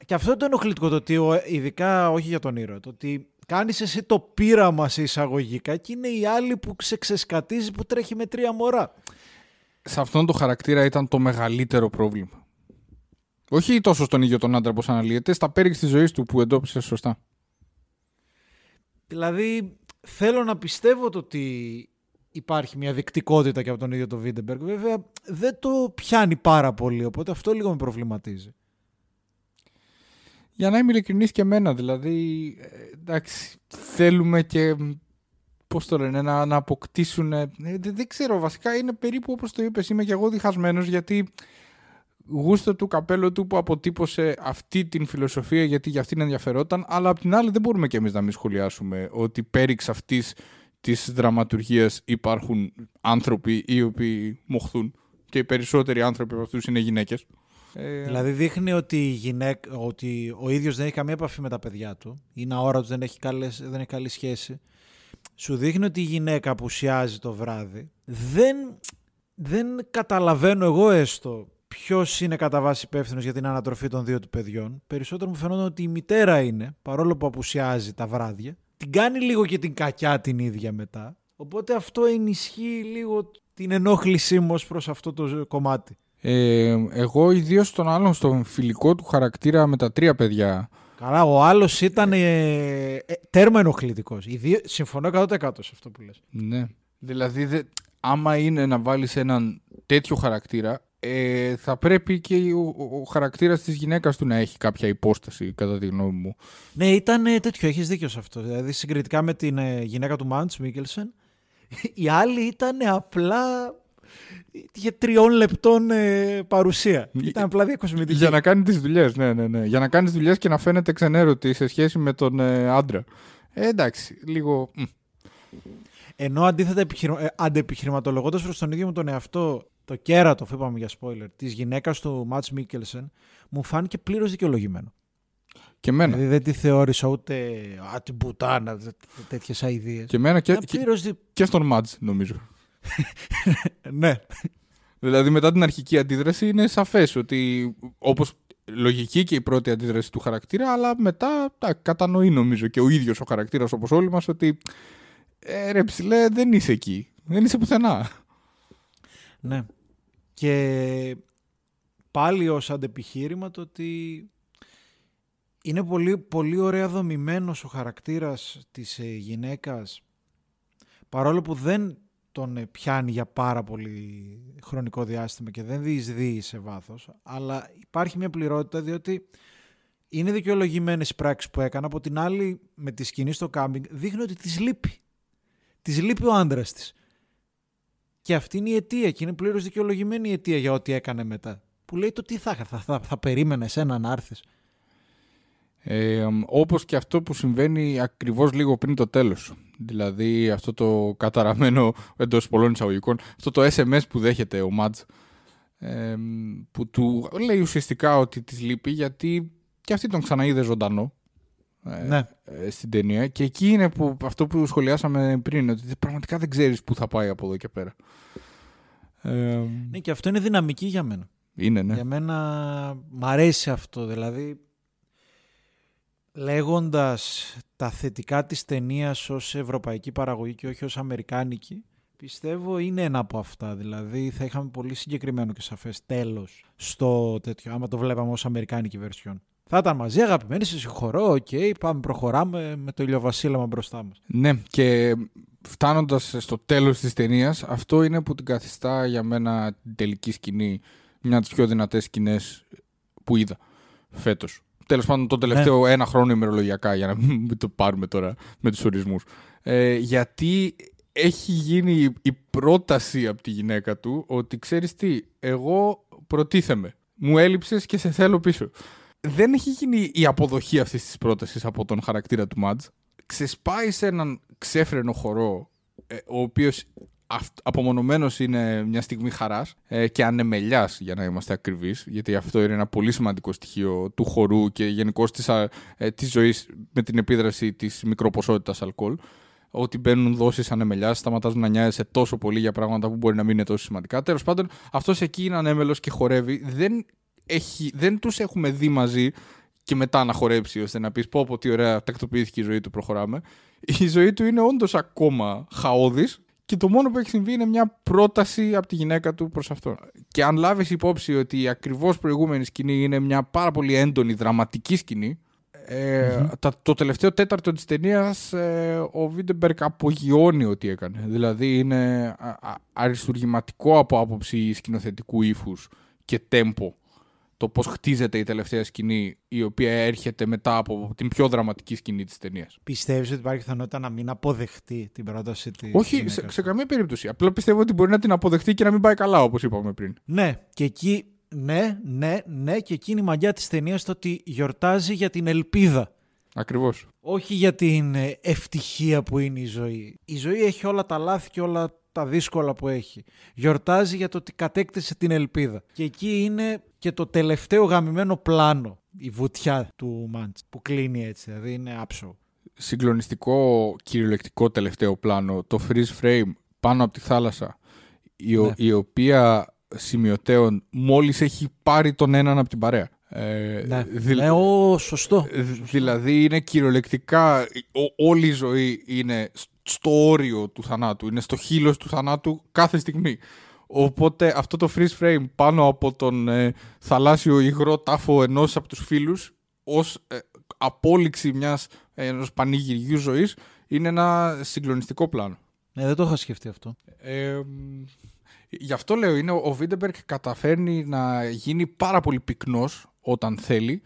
Και αυτό είναι το ενοχλητικό το ότι, ο- ειδικά όχι για τον ήρωα, το ότι κάνεις εσύ το πείραμα σε εισαγωγικά και είναι οι άλλοι που σε ξεσκατίζει που τρέχει με τρία μωρά. Σε αυτόν τον χαρακτήρα ήταν το μεγαλύτερο πρόβλημα. Όχι τόσο στον ίδιο τον άντρα όπως αναλύεται, στα πέριξ της ζωής του που εντόπισες σωστά. Δηλαδή θέλω να πιστεύω το ότι υπάρχει μια δικτικότητα και από τον ίδιο τον Βίντεμπεργκ. Βέβαια δεν το πιάνει πάρα πολύ, οπότε αυτό λίγο με προβληματίζει. Για να είμαι ειλικρινής και εμένα, δηλαδή, ε, εντάξει, θέλουμε και, πώς το λένε, να, να αποκτήσουν. ε, δεν, δεν ξέρω, βασικά είναι περίπου όπως το είπες. Είμαι και εγώ διχασμένος γιατί γούστο του καπέλο του που αποτύπωσε αυτή την φιλοσοφία γιατί για αυτήν ενδιαφερόταν, αλλά απ' την άλλη δεν μπορούμε και εμείς να μην σχολιάσουμε ότι πέριξ αυτής της δραματουργίας υπάρχουν άνθρωποι οι οποίοι μοχθούν και οι περισσότεροι άνθρωποι από αυτούς είναι γυναίκες. Ε, Δηλαδή δείχνει ότι, η γυναίκα, ότι ο ίδιος δεν έχει καμία επαφή με τα παιδιά του. Είναι αόρατος, δεν έχει, καλές, δεν έχει καλή σχέση. Σου δείχνει ότι η γυναίκα απουσιάζει το βράδυ. Δεν, δεν καταλαβαίνω εγώ έστω ποιος είναι κατά βάση υπεύθυνος για την ανατροφή των δύο του παιδιών. Περισσότερο μου φαινόταν ότι η μητέρα είναι, παρόλο που απουσιάζει τα βράδια. Την κάνει λίγο και την κακιά την ίδια μετά. Οπότε αυτό ενισχύει λίγο την ενόχλησή μου ως προς αυτό το κομμάτι. Ε, εγώ ιδίως στον άλλον, στον φιλικό του χαρακτήρα με τα τρία παιδιά. Καλά, ο άλλος ήταν ε, ε, τέρμα ενοχλητικός. Συμφωνώ 100% σε αυτό που λες. Ναι. Δηλαδή, δε, άμα είναι να βάλεις έναν τέτοιο χαρακτήρα, ε, θα πρέπει και ο, ο, ο χαρακτήρας της γυναίκας του να έχει κάποια υπόσταση, κατά τη γνώμη μου. Ναι, ήταν ε, τέτοιο, έχεις δίκιο σε αυτό. Δηλαδή, συγκριτικά με την ε, γυναίκα του Μάντς Μίκελσεν, <laughs> η άλλη ήταν απλά για τριών λεπτών ε, παρουσία. Ήταν απλά διακοσμητική. Για να κάνει τις δουλειές, ναι, ναι, ναι. Για να κάνει τις δουλειές και να φαίνεται ξενέρωτη σε σχέση με τον ε, άντρα. Ε, εντάξει, λίγο... μ. Ενώ αντίθετα επιχειρημα... ε, αντεπιχειρηματολογώντας προς τον ίδιο μου τον εαυτό το κέρατο, αφού είπαμε για spoiler, της γυναίκας του Μάτς Μίκελσεν, μου φάνηκε πλήρως δικαιολογημένο. Και εμένα. Δηλαδή δεν τη θεώρησα ούτε α, την πουτάνα, τέτοιες αηδίες. Και εμένα και, Ήταν και, πλήρως δι- και στον Μάτζ, νομίζω. <laughs> Ναι. Δηλαδή μετά την αρχική αντίδραση είναι σαφές ότι όπως λογική και η πρώτη αντίδραση του χαρακτήρα αλλά μετά τα κατανοεί νομίζω και ο ίδιος ο χαρακτήρας όπως όλοι μας ότι ε, ρε ψηλέ δεν είσαι εκεί, δεν είσαι πουθενά. Ναι. Και πάλι ως αντεπιχείρημα το ότι είναι πολύ, πολύ ωραία δομημένος ο χαρακτήρας της ε, γυναίκας παρόλο που δεν τον ε, πιάνει για πάρα πολύ χρονικό διάστημα και δεν διεισδύει σε βάθος αλλά υπάρχει μια πληρότητα διότι είναι δικαιολογημένες οι πράξεις που έκανα από την άλλη με τη σκηνή στο κάμπινγκ δείχνει ότι της λείπει της λείπει ο άντρας της και αυτή είναι η αιτία και είναι πλήρως δικαιολογημένη η αιτία για ό,τι έκανε μετά. Που λέει το τι θα, θα, θα, θα περίμενε εσένα να έρθεις. Ε, όπως και αυτό που συμβαίνει ακριβώς λίγο πριν το τέλος. Δηλαδή αυτό το καταραμένο <laughs> εντός πολλών εισαγωγικών, αυτό το SMS που δέχεται ο Μάτζ ε, που του λέει ουσιαστικά ότι της λείπει γιατί και αυτή τον ξαναείδε ζωντανό ε, Ναι. ε, στην ταινία και εκεί είναι που, αυτό που σχολιάσαμε πριν ότι πραγματικά δεν ξέρεις πού θα πάει από εδώ και πέρα. Ε, Ναι, και αυτό είναι δυναμική για μένα. είναι, ναι. Για μένα μ' αρέσει αυτό. Δηλαδή, λέγοντας τα θετικά της ταινίας ως ευρωπαϊκή παραγωγή και όχι ως αμερικάνικη, πιστεύω είναι ένα από αυτά. Δηλαδή, θα είχαμε πολύ συγκεκριμένο και σαφές τέλος στο τέτοιο, άμα το βλέπαμε ως αμερικάνικη version. Θα ήταν μαζί, αγαπημένοι, σε συγχωρώ, οκ, πάμε, προχωράμε με το ηλιοβασίλεμα μπροστά μας. Ναι, και φτάνοντας στο τέλος της ταινίας, αυτό είναι που την καθιστά για μένα την τελική σκηνή μια από τις πιο δυνατές σκηνές που είδα φέτος. Τέλος πάντων, τον τελευταίο ένα χρόνο ημερολογιακά, για να μην το πάρουμε τώρα με τους ορισμούς. Ε, γιατί έχει γίνει η πρόταση από τη γυναίκα του ότι ξέρεις τι, εγώ προτίθεμαι. Μου έλειψες και σε θέλω πίσω. Δεν έχει γίνει η αποδοχή αυτής της πρότασης από τον χαρακτήρα του Μάτζ. Ξεσπάει σε έναν ξέφρενο χορό, ε, ο οποίος αυτ- απομονωμένος είναι μια στιγμή χαράς ε, και ανεμελιάς για να είμαστε ακριβείς γιατί αυτό είναι ένα πολύ σημαντικό στοιχείο του χορού και γενικώς της, α- ε, της ζωής με την επίδραση της μικροποσότητας αλκοόλ ότι μπαίνουν δόσεις ανεμελιάς, σταματάς να νοιάζεσαι τόσο πολύ για πράγματα που μπορεί να μην είναι τόσο σημαντικά. Τέλος πάντων, αυτός εκεί είναι ανέμελος και χορεύει. Δεν, έχει, δεν τους έχουμε δει μαζί και μετά να χορέψει ώστε να πεις πω, πω τι ωραία τακτοποιήθηκε η ζωή του, προχωράμε. Η ζωή του είναι όντως ακόμα χαόδης και το μόνο που έχει συμβεί είναι μια πρόταση από τη γυναίκα του προς αυτό. Και αν λάβεις υπόψη ότι η ακριβώς προηγούμενη σκηνή είναι μια πάρα πολύ έντονη δραματική σκηνή, ε, τα, το τελευταίο τέταρτο της ταινίας ο Βίντεμπεργκ απογειώνει ό,τι έκανε. Δηλαδή είναι α- α- αριστουργηματικό από άποψη σκηνοθετικού ύφους και τέμπο το πώς χτίζεται η τελευταία σκηνή, η οποία έρχεται μετά από την πιο δραματική σκηνή της ταινίας. Πιστεύεις ότι υπάρχει πιθανότητα να μην αποδεχτεί την πρόταση της. Όχι, σε, σε καμία περίπτωση. Απλά πιστεύω ότι μπορεί να την αποδεχτεί και να μην πάει καλά, όπως είπαμε πριν. Ναι, και εκεί. Ναι, ναι, ναι, και εκείνη η μαγιά της ταινίας το ότι γιορτάζει για την ελπίδα. Ακριβώς. Όχι για την ε, ευτυχία που είναι η ζωή. Η ζωή έχει όλα τα λάθη και όλα τα δύσκολα που έχει. Γιορτάζει για το ότι κατέκτησε την ελπίδα. Και εκεί είναι και το τελευταίο γαμημένο πλάνο, η βουτιά του Μάντς, που κλείνει έτσι, δηλαδή είναι άψο. Συγκλονιστικό κυριολεκτικό τελευταίο πλάνο, το freeze frame πάνω από τη θάλασσα, η, ο- Ναι. η οποία σημειωτέων μόλις έχει πάρει τον έναν από την παρέα. Ε, Ναι, δηλ- ναι ο, σωστό. Ε, Δηλαδή είναι κυριολεκτικά ο- όλη η ζωή είναι σ- στο όριο του θανάτου, είναι στο χείλος του θανάτου κάθε στιγμή. Οπότε αυτό το freeze frame πάνω από τον ε, θαλάσσιο υγρό τάφο ενός από τους φίλους ως ε, απόλυξη μιας ε, ενός πανηγυριού ζωής είναι ένα συγκλονιστικό πλάνο. Ναι, δεν το είχα σκεφτεί αυτό. Ε, μ, γι' αυτό λέω, είναι, ο Βίντεμπεργκ καταφέρνει να γίνει πάρα πολύ πυκνός όταν θέλει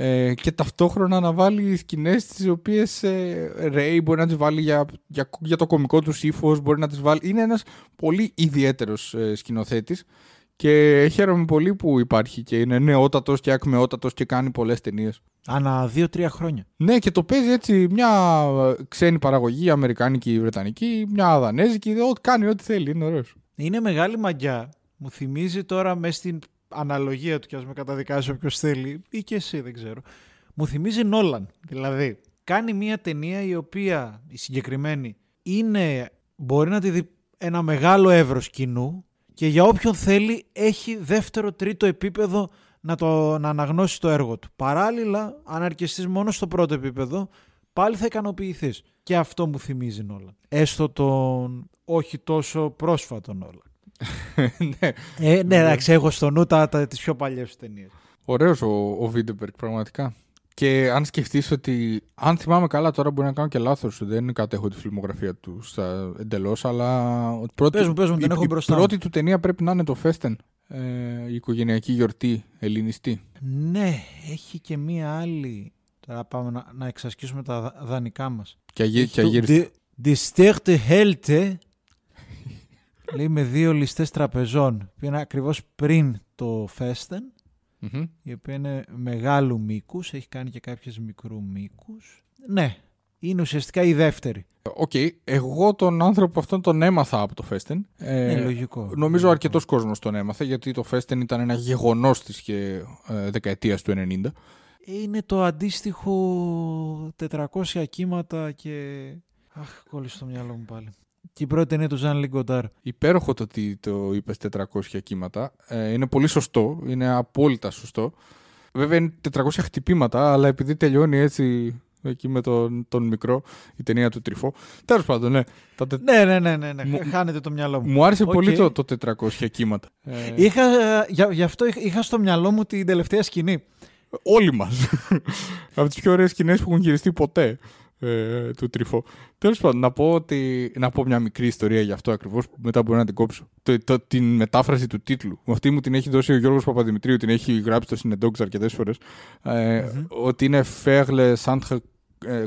ε, και ταυτόχρονα να βάλει σκηνές τις οποίες ε, Ray μπορεί να τις βάλει για, για, για το κωμικό του ύφος, μπορεί να τις βάλει. Είναι ένας πολύ ιδιαίτερος ε, σκηνοθέτης και χαίρομαι πολύ που υπάρχει και είναι νεότατος και ακμεότατος και κάνει πολλές ταινίες. Ανά δύο-τρία χρόνια. Ναι, και το παίζει έτσι μια ε, ξένη παραγωγή, αμερικάνικη ή βρετανική, μια δανέζικη, ό,τι κάνει ό,τι θέλει, είναι ωραίος. Είναι μεγάλη μαγιά. Μου θυμίζει τώρα μες στην αναλογία του και ας με καταδικάσει όποιος θέλει ή και εσύ δεν ξέρω. Μου θυμίζει Νόλαν. Δηλαδή κάνει μια ταινία η οποία η συγκεκριμένη είναι, μπορεί να τη δει ένα μεγάλο εύρος κοινού και για όποιον θέλει έχει δεύτερο, τρίτο επίπεδο να, το, να αναγνώσει το έργο του. Παράλληλα, αν αρκεστείς μόνο στο πρώτο επίπεδο, πάλι θα ικανοποιηθείς. Και αυτό μου θυμίζει Νόλαν. Έστω τον όχι τόσο πρόσφατο Νόλαν. Ναι. Ε, ναι, εντάξει, έχω στο νου τα, τα, τις πιο παλιές ταινίες. Ωραίος ο, ο Βίντεμπεργκ, πραγματικά. Και αν σκεφτείς ότι, αν θυμάμαι καλά, τώρα μπορεί να κάνω και λάθος, δεν κατέχω τη φιλμογραφία του εντελώς, αλλά. η Πρώτη, Πες μου, πες μου, η, την έχω η μπροστά μου. πρώτη του ταινία πρέπει να είναι το Φέστεν. Ε, η οικογενειακή γιορτή ελληνιστί. Ναι, έχει και μία άλλη. Τώρα πάμε να, να εξασκήσουμε τα δα- δανέικα μας. Και, αγί, Έχει και το αγύριστη. De- De største helte λέει με δύο ληστές τραπεζών που είναι ακριβώς πριν το Festen Μμμ. η οποία είναι μεγάλου μήκους, έχει κάνει και κάποιες μικρού μήκους. Ναι, είναι ουσιαστικά η δεύτερη. Οκ, εγώ τον άνθρωπο αυτόν τον έμαθα από το Φέστεν. Ε, ναι, λογικό. Νομίζω Λογικό. αρκετός κόσμος τον έμαθε, γιατί το Φέστεν ήταν ένα γεγονός της και, ε, δεκαετίας του 90. Είναι το αντίστοιχο 400 κύματα και... Αχ, κόλλησε στο μυαλό μου πάλι. Και η πρώτη ταινία του Ζαν-Λικ Γκοντάρ. Υπέροχο το ότι το είπες 400 κύματα. Ε, είναι πολύ σωστό. Είναι απόλυτα σωστό. Βέβαια είναι 400 χτυπήματα, αλλά επειδή τελειώνει έτσι εκεί με τον, τον μικρό, η ταινία του Τριφό. Τέλος πάντων, ναι. Τα τε- Ναι, ναι, ναι, ναι, ναι. Μου- χάνεται το μυαλό μου. Μου άρεσε Οκ. πολύ το, το 400 κύματα. Ε, Είχα, ε, για, γι' αυτό είχα, είχα στο μυαλό μου την τελευταία σκηνή. Όλοι μας. <laughs> Από τις πιο ωραίες σκηνές που έχουν γυριστεί ποτέ ε, του Τριφό. Τέλος πάντων, να πω, ότι, να πω μια μικρή ιστορία γι' αυτό ακριβώς που μετά μπορεί να την κόψω. Το, το, την μετάφραση του τίτλου. Αυτή μου την έχει δώσει ο Γιώργος Παπαδημητρίου, την έχει γράψει στο Συνεντόξ αρκετές φορές. Ε, Ότι είναι Φέγλε Σάντχε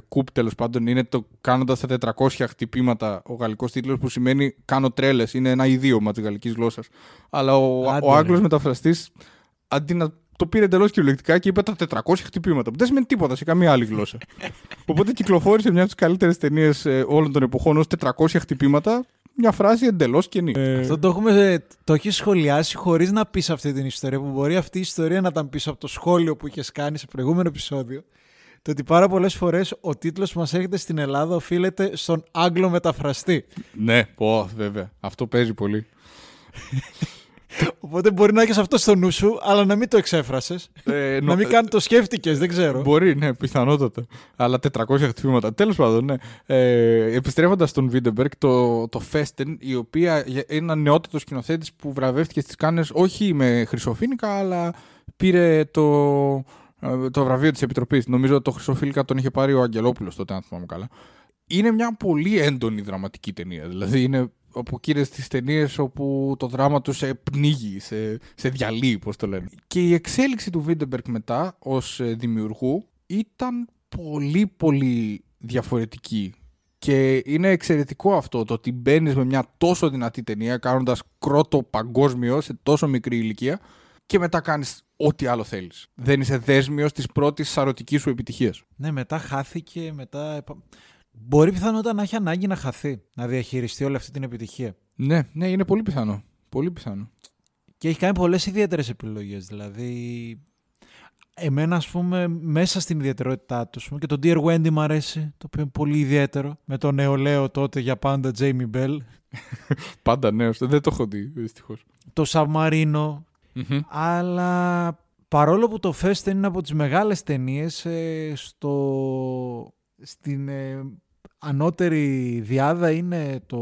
Κουπ τέλος πάντων. Είναι το κάνοντας τα 400 χτυπήματα ο γαλλικός τίτλος που σημαίνει κάνω τρέλες. Είναι ένα ιδίωμα της γαλλικής γλώσσας. Αλλά ο, Άντε, ο ρε. Άγγλος μεταφραστής αντί να το πήρε εντελώς κυριολεκτικά και είπε τα 400 χτυπήματα. Που δεν σημαίνει τίποτα σε καμία άλλη γλώσσα. <laughs> Οπότε κυκλοφόρησε μια από τις καλύτερες ταινίες όλων των εποχών ως 400 χτυπήματα. Μια φράση εντελώς κενή. Αυτό το, έχουμε, το έχεις σχολιάσει χωρίς να πεις αυτή την ιστορία. Που μπορεί αυτή η ιστορία να ήταν πίσω από το σχόλιο που είχες κάνει σε προηγούμενο επεισόδιο. Το ότι πάρα πολλές φορές ο τίτλος που μας έρχεται στην Ελλάδα οφείλεται στον Άγγλο μεταφραστή. Ναι, πω, βέβαια. Αυτό παίζει πολύ. Οπότε μπορεί να έχεις αυτό στο νου σου, αλλά να μην το εξέφρασες. Ε, να νο- μην καν το σκέφτηκες, δεν ξέρω. Μπορεί, ναι, πιθανότατα. Αλλά 400 χτυπήματα. Τέλος πάντων, ναι. Ε, Επιστρέφοντας στον Βίντεμπεργκ, το, το Festen, η οποία είναι ένα νεότατο σκηνοθέτης που βραβεύτηκε στις Κάνες όχι με χρυσοφίνικα, αλλά πήρε το, ε, το βραβείο της Επιτροπής. Νομίζω το χρυσοφίλικα τον είχε πάρει ο Αγγελόπουλος τότε, αν θυμάμαι καλά. Είναι μια πολύ έντονη δραματική ταινία. Δηλαδή είναι από εκείνες τις ταινίες όπου το δράμα τους σε πνίγει, σε, σε διαλύει, πώς το λένε. Και η εξέλιξη του Βίντεμπεργκ μετά ως ε, δημιουργού ήταν πολύ πολύ διαφορετική. Και είναι εξαιρετικό αυτό το ότι μπαίνεις με μια τόσο δυνατή ταινία κάνοντας κρότο παγκόσμιο σε τόσο μικρή ηλικία και μετά κάνεις ό,τι άλλο θέλεις. Δεν είσαι δέσμιος της πρώτης σαρωτικής σου επιτυχίας. Ναι, μετά χάθηκε, μετά... επα- Μπορεί πιθανότατα να έχει ανάγκη να χαθεί, να διαχειριστεί όλη αυτή την επιτυχία. Ναι, ναι, είναι πολύ πιθανό. Πολύ πιθανό. Και έχει κάνει πολλές ιδιαίτερες επιλογές. Δηλαδή, εμένα ας πούμε μέσα στην ιδιαιτερότητά του ας πούμε, και το Dear Wendy μου αρέσει, το οποίο είναι πολύ ιδιαίτερο. Με τον νεολαίο τότε για πάντα Jamie Bell. <laughs> Πάντα νέος. Δεν το έχω δει, δυστυχώς. Το Submarino. Αλλά παρόλο που το Fest είναι από τις μεγάλες ταινίες ε, στο, στην ε, ανώτερη διάδα είναι το,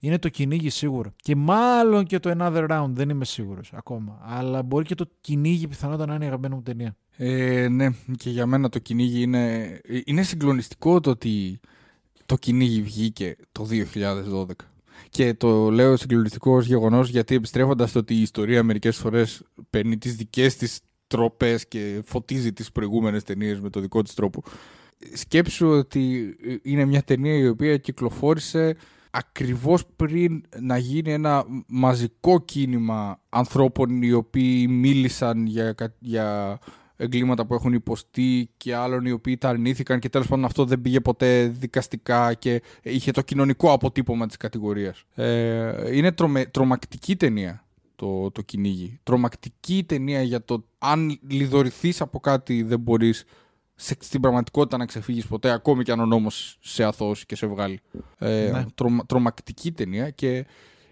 είναι το κυνήγι σίγουρα. Και μάλλον και το Another Round, δεν είμαι σίγουρος ακόμα. Αλλά μπορεί και το κυνήγι πιθανότατα να είναι η αγαπημένη μου ταινία. Ε, ναι, και για μένα το κυνήγι είναι, ε, είναι συγκλονιστικό το ότι το κυνήγι βγήκε το 2012. Και το λέω συγκλονιστικό ως γεγονός γιατί επιστρέφοντας στο ότι η ιστορία μερικές φορές παίρνει τις δικές της τρόπες και φωτίζει τις προηγούμενες ταινίες με το δικό της τρόπο. Σκέψου ότι είναι μια ταινία η οποία κυκλοφόρησε ακριβώς πριν να γίνει ένα μαζικό κίνημα ανθρώπων οι οποίοι μίλησαν για, κα- για εγκλήματα που έχουν υποστεί και άλλων οι οποίοι τα αρνήθηκαν και τέλος πάντων αυτό δεν πήγε ποτέ δικαστικά και είχε το κοινωνικό αποτύπωμα της κατηγορίας. Ε, είναι τρομε, τρομακτική ταινία το, το κυνήγι. Τρομακτική ταινία για το αν λιδωρηθείς από κάτι δεν μπορείς σε, στην πραγματικότητα να ξεφύγεις ποτέ ακόμη και αν ο νόμος σε αθώσει και σε βγάλει. Ε, Ναι. τρομα- τρομακτική ταινία και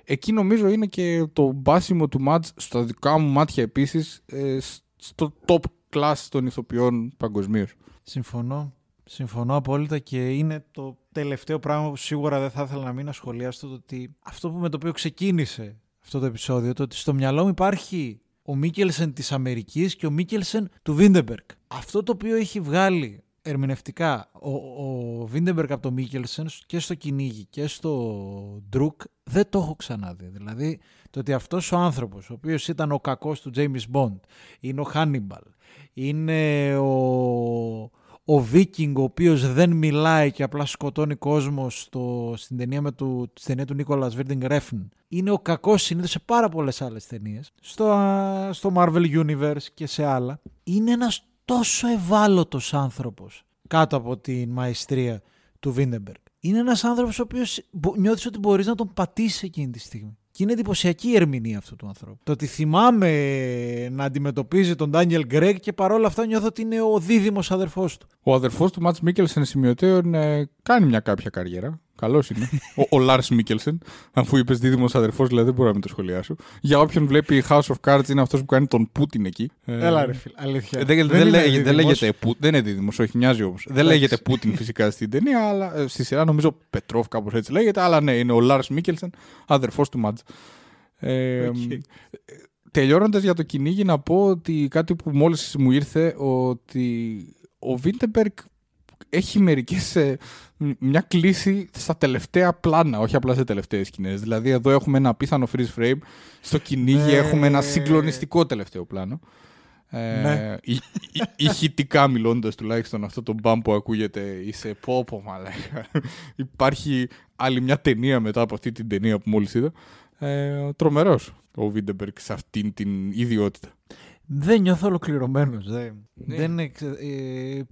εκεί νομίζω είναι και το μπάσιμο του Μάτς στα δικά μου μάτια επίσης ε, στο top class των ηθοποιών παγκοσμίως. Συμφωνώ. Συμφωνώ απόλυτα και είναι το τελευταίο πράγμα που σίγουρα δεν θα ήθελα να μην ασχολιάσω το ότι αυτό που με το οποίο ξεκίνησε αυτό το επεισόδιο, το ότι στο μυαλό μου υπάρχει ο Μίκελσεν της Αμερικής και ο Μίκελσεν του Βίντεμπεργκ. Αυτό το οποίο έχει βγάλει ερμηνευτικά ο, ο Βίντεμπεργκ από το Μίκελσεν και στο κυνήγι και στο Ντρουκ δεν το έχω ξαναδεί. Δηλαδή το ότι αυτός ο άνθρωπος ο οποίος ήταν ο κακός του James Bond είναι ο Χάνιμπαλ είναι ο, ο Βίκινγκ ο οποίος δεν μιλάει και απλά σκοτώνει κόσμο στο, στην, ταινία με του, στην ταινία του Νίκολας Βίντινγκ Ρεφν. Είναι ο κακός συνήθως σε πάρα πολλές άλλες ταινίες. Στο, α, στο Marvel Universe και σε άλλα. Είναι ένας τόσο ευάλωτος άνθρωπος κάτω από την μαεστρία του Βίντερμπεργκ. Είναι ένας άνθρωπος ο οποίος μπο- νιώθεις ότι μπορείς να τον πατήσεις εκείνη τη στιγμή. Και είναι εντυπωσιακή η ερμηνεία αυτού του ανθρώπου. Το ότι θυμάμαι να αντιμετωπίζει τον Ντάνιελ Κρεγκ και παρόλα αυτά νιώθω ότι είναι ο δίδυμος αδερφός του. Ο αδερφός του Μάτς Μίκελσεν σημειωτέον ε, κάνει μια κάποια καριέρα. Καλός είναι. ο ο Λάρς Μίκελσεν. Αφού είπες δίδυμος αδερφός, δηλαδή δεν μπορώ να μην το σχολιάσω. Για όποιον βλέπει House of Cards, είναι αυτός που κάνει τον Πούτιν εκεί. Ε, Έλα ρε φίλε, αλήθεια. ε, Δεν, δεν, είναι λέγε- δεν δίδυμος. λέγεται Πού- δεν είναι δίδυμος, όχι, μοιάζει όμως. Δεν Εντάξει. λέγεται Πούτιν φυσικά στην ταινία, αλλά ε, στη σειρά νομίζω Πετρόφ κάπως έτσι λέγεται. Αλλά ναι, είναι ο Λάρς Μίκελσεν, αδερφός του Μάτζ. Ε, Οκ. Τελειώνοντας για το κυνήγι να πω ότι κάτι που μόλις μου ήρθε ότι ο Βίντερμπεργκ έχει μερικές, ε, μ- μια κλίση στα τελευταία πλάνα, όχι απλά σε τελευταίες σκηνές. Δηλαδή εδώ έχουμε ένα απίθανο freeze frame, στο κυνήγι Ναι. έχουμε ένα συγκλονιστικό τελευταίο πλάνο. Ε, Ναι. η- η- ηχητικά μιλώντας τουλάχιστον αυτό το μπαμ που ακούγεται είσαι πόπο μαλάκα. Υπάρχει άλλη μια ταινία μετά από αυτή την ταινία που μόλις είδα. Ε, τρομερός ο Βίντεμπεργκ σε αυτήν την ιδιότητα. Δεν νιώθω ολοκληρωμένος. Δεν, Ναι. δεν εξ- ε,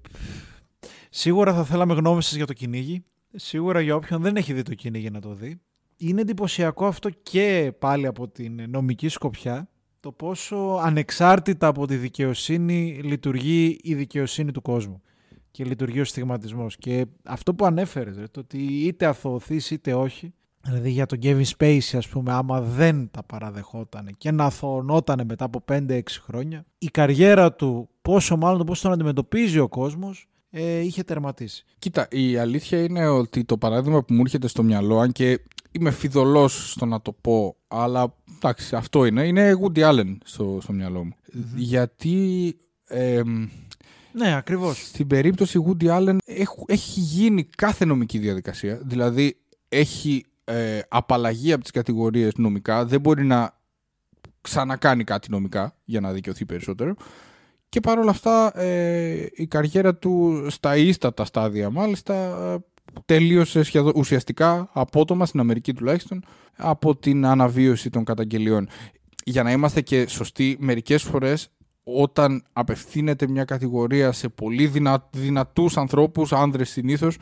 σίγουρα θα θέλαμε γνώμη σας για το κυνήγι. Σίγουρα για όποιον δεν έχει δει το κυνήγι να το δει. Είναι εντυπωσιακό αυτό και πάλι από την νομική σκοπιά το πόσο ανεξάρτητα από τη δικαιοσύνη λειτουργεί η δικαιοσύνη του κόσμου και λειτουργεί ο στιγματισμός. Και αυτό που ανέφερες, ρε, το ότι είτε αθωωθείς είτε όχι, δηλαδή για τον Kevin Spacey ας πούμε, άμα δεν τα παραδεχόταν και να αθωωνόταν μετά από 5-6 χρόνια, η καριέρα του, πόσο μάλλον το πώς τον αντιμετωπίζει ο κόσμος, ε, είχε τερματίσει. Κοίτα, η αλήθεια είναι ότι το παράδειγμα που μου έρχεται στο μυαλό, αν και είμαι φιδωλός στο να το πω, αλλά εντάξει, αυτό είναι, είναι Woody Allen στο, στο μυαλό μου. Γιατί εμ, Ναι, ακριβώς. στην περίπτωση Woody Allen έχ- έχει γίνει κάθε νομική διαδικασία. Δηλαδή έχει ε, απαλλαγή από τις κατηγορίες νομικά, δεν μπορεί να ξανακάνει κάτι νομικά για να δικαιωθεί περισσότερο. Και παρόλα αυτά ε, η καριέρα του στα ίστατα στάδια μάλιστα ε, τελείωσε σχεδόν ουσιαστικά απότομα στην Αμερική τουλάχιστον από την αναβίωση των καταγγελιών. Για να είμαστε και σωστοί, μερικές φορές όταν απευθύνεται μια κατηγορία σε πολύ δυνα, δυνατούς ανθρώπους, άνδρες συνήθως,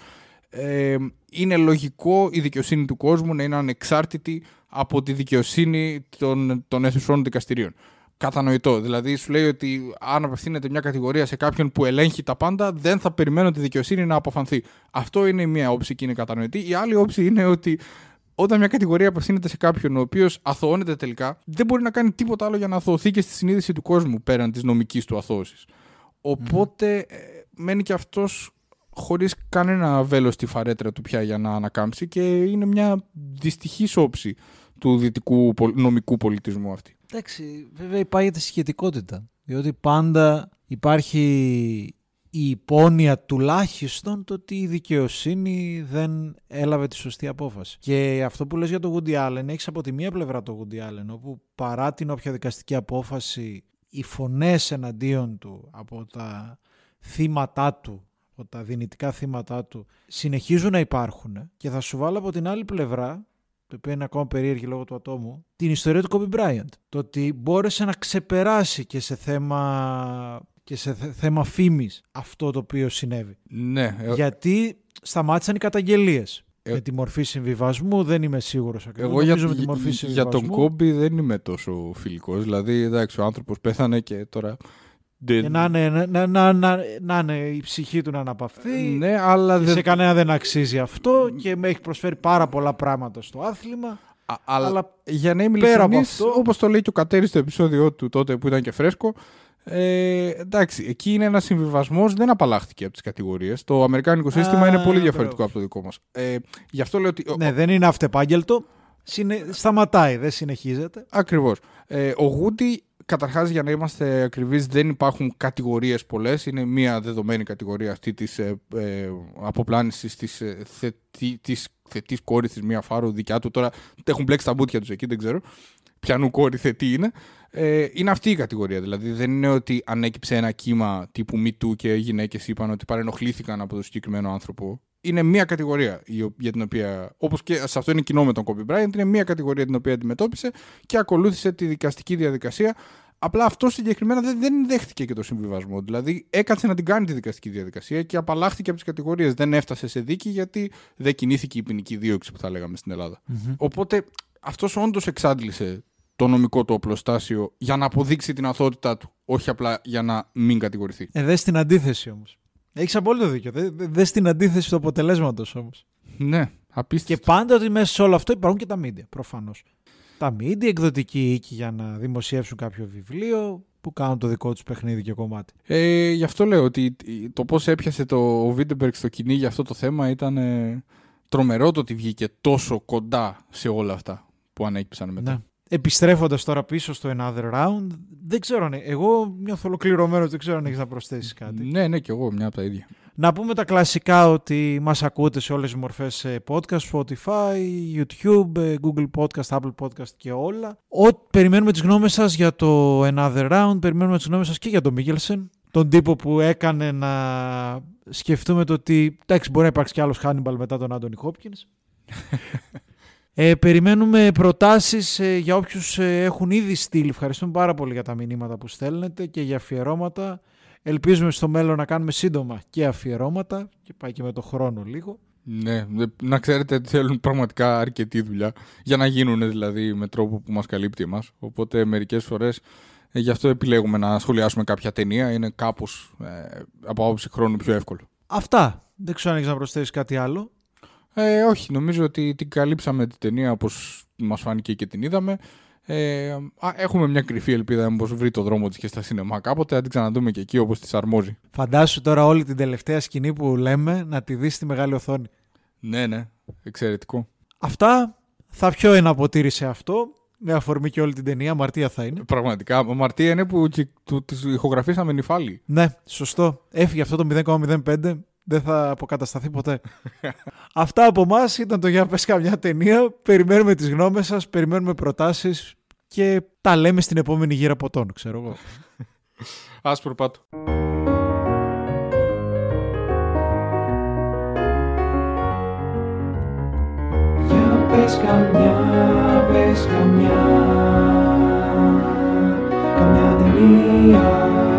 ε, είναι λογικό η δικαιοσύνη του κόσμου να είναι ανεξάρτητη από τη δικαιοσύνη των, των αιθουσών δικαστηρίων. Κατανοητό. Δηλαδή, σου λέει ότι αν απευθύνεται μια κατηγορία σε κάποιον που ελέγχει τα πάντα, δεν θα περιμένω τη δικαιοσύνη να αποφανθεί. Αυτό είναι η μία όψη και είναι κατανοητή. Η άλλη όψη είναι ότι όταν μια κατηγορία απευθύνεται σε κάποιον ο οποίος αθωώνεται τελικά, δεν μπορεί να κάνει τίποτα άλλο για να αθωωωθεί και στη συνείδηση του κόσμου πέραν της νομικής του αθώωσης. Οπότε ε, μένει και αυτός χωρίς κανένα βέλος στη φαρέτρα του πια για να ανακάμψει και είναι μια δυστυχής όψη του δυτικού πολ- νομικού πολιτισμού αυτή. Εντάξει, βέβαια υπάγεται σχετικότητα. Διότι πάντα υπάρχει η υπόνοια τουλάχιστον το ότι η δικαιοσύνη δεν έλαβε τη σωστή απόφαση. Και αυτό που λες για το Woody Allen, έχεις από τη μία πλευρά το Woody Allen, όπου παρά την όποια δικαστική απόφαση, οι φωνές εναντίον του από τα θύματά του, από τα δυνητικά θύματά του, συνεχίζουν να υπάρχουν. Και θα σου βάλω από την άλλη πλευρά, το οποίο είναι ακόμα περίεργη λόγω του ατόμου, την ιστορία του Kobe Bryant. Το ότι μπόρεσε να ξεπεράσει και σε θέμα, και σε θε- θέμα φήμης αυτό το οποίο συνέβη. Ναι, ε, Γιατί σταμάτησαν οι καταγγελίες. Ε, με τη μορφή συμβιβασμού δεν είμαι σίγουρος ακριβώς. εγώ για, Νομίζω με τη μορφή για, για τον συμβιβασμού. Κόμπι δεν είμαι τόσο φιλικός. Δηλαδή, εντάξει, ο άνθρωπος πέθανε και τώρα... δεν- Και να είναι, να, να, να, να, να είναι η ψυχή του να αναπαυθεί. Ναι, αλλά και δεν... σε κανένα δεν αξίζει αυτό και με έχει προσφέρει πάρα πολλά πράγματα στο άθλημα. Α- αλλά, Αλλά για να είμαι πέρα από ειλικρινής, αυτό- όπως το λέει και ο Κατέρης στο επεισόδιό του τότε που ήταν και φρέσκο, ε, εντάξει, εκεί είναι ένας συμβιβασμός, δεν απαλλάχθηκε από τις κατηγορίες. Το αμερικάνικο σύστημα Α, είναι πολύ διαφορετικό μπράβο. από το δικό μας. Ε, γι' αυτό λέω ότι. ναι, δεν είναι αυτεπάγγελτο. Συνε... Σταματάει, δεν συνεχίζεται. Ακριβώς. Ε, ο Γούντι, καταρχάς, για να είμαστε ακριβείς, δεν υπάρχουν κατηγορίες πολλές. Είναι μία δεδομένη κατηγορία αυτή της ε, ε, αποπλάνησης της ε, θετη, της θετής κόρης της Μία Φάρου, δικιά του. Τώρα έχουν μπλέξει τα μπούτια τους εκεί, δεν ξέρω. Πιανού κόρη θετή είναι. Ε, είναι αυτή η κατηγορία. Δηλαδή δεν είναι ότι ανέκυψε ένα κύμα τύπου Me Too και οι γυναίκες είπαν ότι παρενοχλήθηκαν από τον συγκεκριμένο άνθρωπο. Είναι μία κατηγορία η ο- για την οποία, όπως και σε αυτό είναι κοινό με τον Kobe Bryant, είναι μία κατηγορία την οποία αντιμετώπισε και ακολούθησε τη δικαστική διαδικασία. Απλά αυτό συγκεκριμένα δεν, δεν δέχτηκε και το συμβιβασμό. Δηλαδή έκατσε να την κάνει τη δικαστική διαδικασία και απαλλάχθηκε από τις κατηγορίες. Δεν έφτασε σε δίκη γιατί δεν κινήθηκε η ποινική δίωξη που θα λέγαμε στην ελλαδα Οπότε αυτός όντως εξάντλησε το νομικό του οπλοστάσιο για να αποδείξει την αθωότητά του, όχι απλά για να μην κατηγορηθεί. Ε, δες την αντίθεση όμως. Έχεις απόλυτο δίκιο. Δε, δε- δες την αντίθεση του αποτελέσματος όμως. Ναι, Και απίστευτο. πάντα ότι μέσα σε όλο αυτό υπάρχουν και τα μίντια, προφανώς. Τα μίντια, εκδοτικοί οίκοι για να δημοσιεύσουν κάποιο βιβλίο που κάνουν το δικό τους παιχνίδι και κομμάτι. Ε, γι' αυτό λέω ότι το πώς έπιασε το Βίντεμπεργκ στο κοινή για αυτό το θέμα ήταν ε, τρομερό το ότι βγήκε τόσο κοντά σε όλα αυτά που ανέκυψαν μετά. Ναι. Επιστρέφοντας τώρα πίσω στο Another Round, δεν ξέρω αν... Εγώ νιώθω ολοκληρωμένος, δεν ξέρω αν έχεις να προσθέσεις κάτι. Ναι, ναι, και εγώ μια από τα ίδια. Να πούμε τα κλασικά ότι μας ακούτε σε όλες τις μορφές ε, podcast, Spotify, YouTube, ε, Google Podcast, Apple Podcast και όλα. Ό, περιμένουμε τις γνώμες σας για το Another Round, περιμένουμε τις γνώμες σας και για τον Μίγελσεν, τον τύπο που έκανε να σκεφτούμε το ότι εντάξει μπορεί να υπάρξει κι άλλος Hannibal μετά τον Άντωνι Χόπκινς. <laughs> Ε, περιμένουμε προτάσεις ε, για όποιους ε, έχουν ήδη στείλει. Ευχαριστούμε πάρα πολύ για τα μηνύματα που στέλνετε και για αφιερώματα. Ελπίζουμε στο μέλλον να κάνουμε σύντομα και αφιερώματα και πάει και με το χρόνο λίγο. Ναι, δε- να ξέρετε ότι θέλουν πραγματικά αρκετή δουλειά για να γίνουν δηλαδή με τρόπο που μας καλύπτει εμάς. Οπότε μερικές φορές ε, γι' αυτό επιλέγουμε να σχολιάσουμε κάποια ταινία. Είναι κάπως ε, από άποψη χρόνου πιο εύκολο. Αυτά. Δεν ξέρω αν έχεις να προσθέσεις κάτι άλλο. Ε, όχι, νομίζω ότι την καλύψαμε την ταινία όπως μας φάνηκε και την είδαμε. Ε, α, έχουμε μια κρυφή ελπίδα μήπως βρει το δρόμο της και στα σινεμά κάποτε, να την ξαναδούμε και εκεί όπως της αρμόζει. Φαντάσου τώρα όλη την τελευταία σκηνή που λέμε να τη δεις στη μεγάλη οθόνη. Ναι, ναι, εξαιρετικό. Αυτά. Θα πιω ένα ποτήρι σε αυτό. Με αφορμή και όλη την ταινία. Αμαρτία θα είναι. Πραγματικά, αμαρτία είναι που και- του, τις ηχογραφήσαμε νυφάλι. Ναι, σωστό. Έφυγε αυτό το 0,05 δεν θα αποκατασταθεί ποτέ. Αυτά από εμά ήταν το για να ταινία. Περιμένουμε τις γνώμες σας, περιμένουμε προτάσεις και τα λέμε στην επόμενη γύρα ποτών, ξέρω εγώ. Άσπρο πάτο. Για πες καμιά, πες καμιά, καμιά ταινία.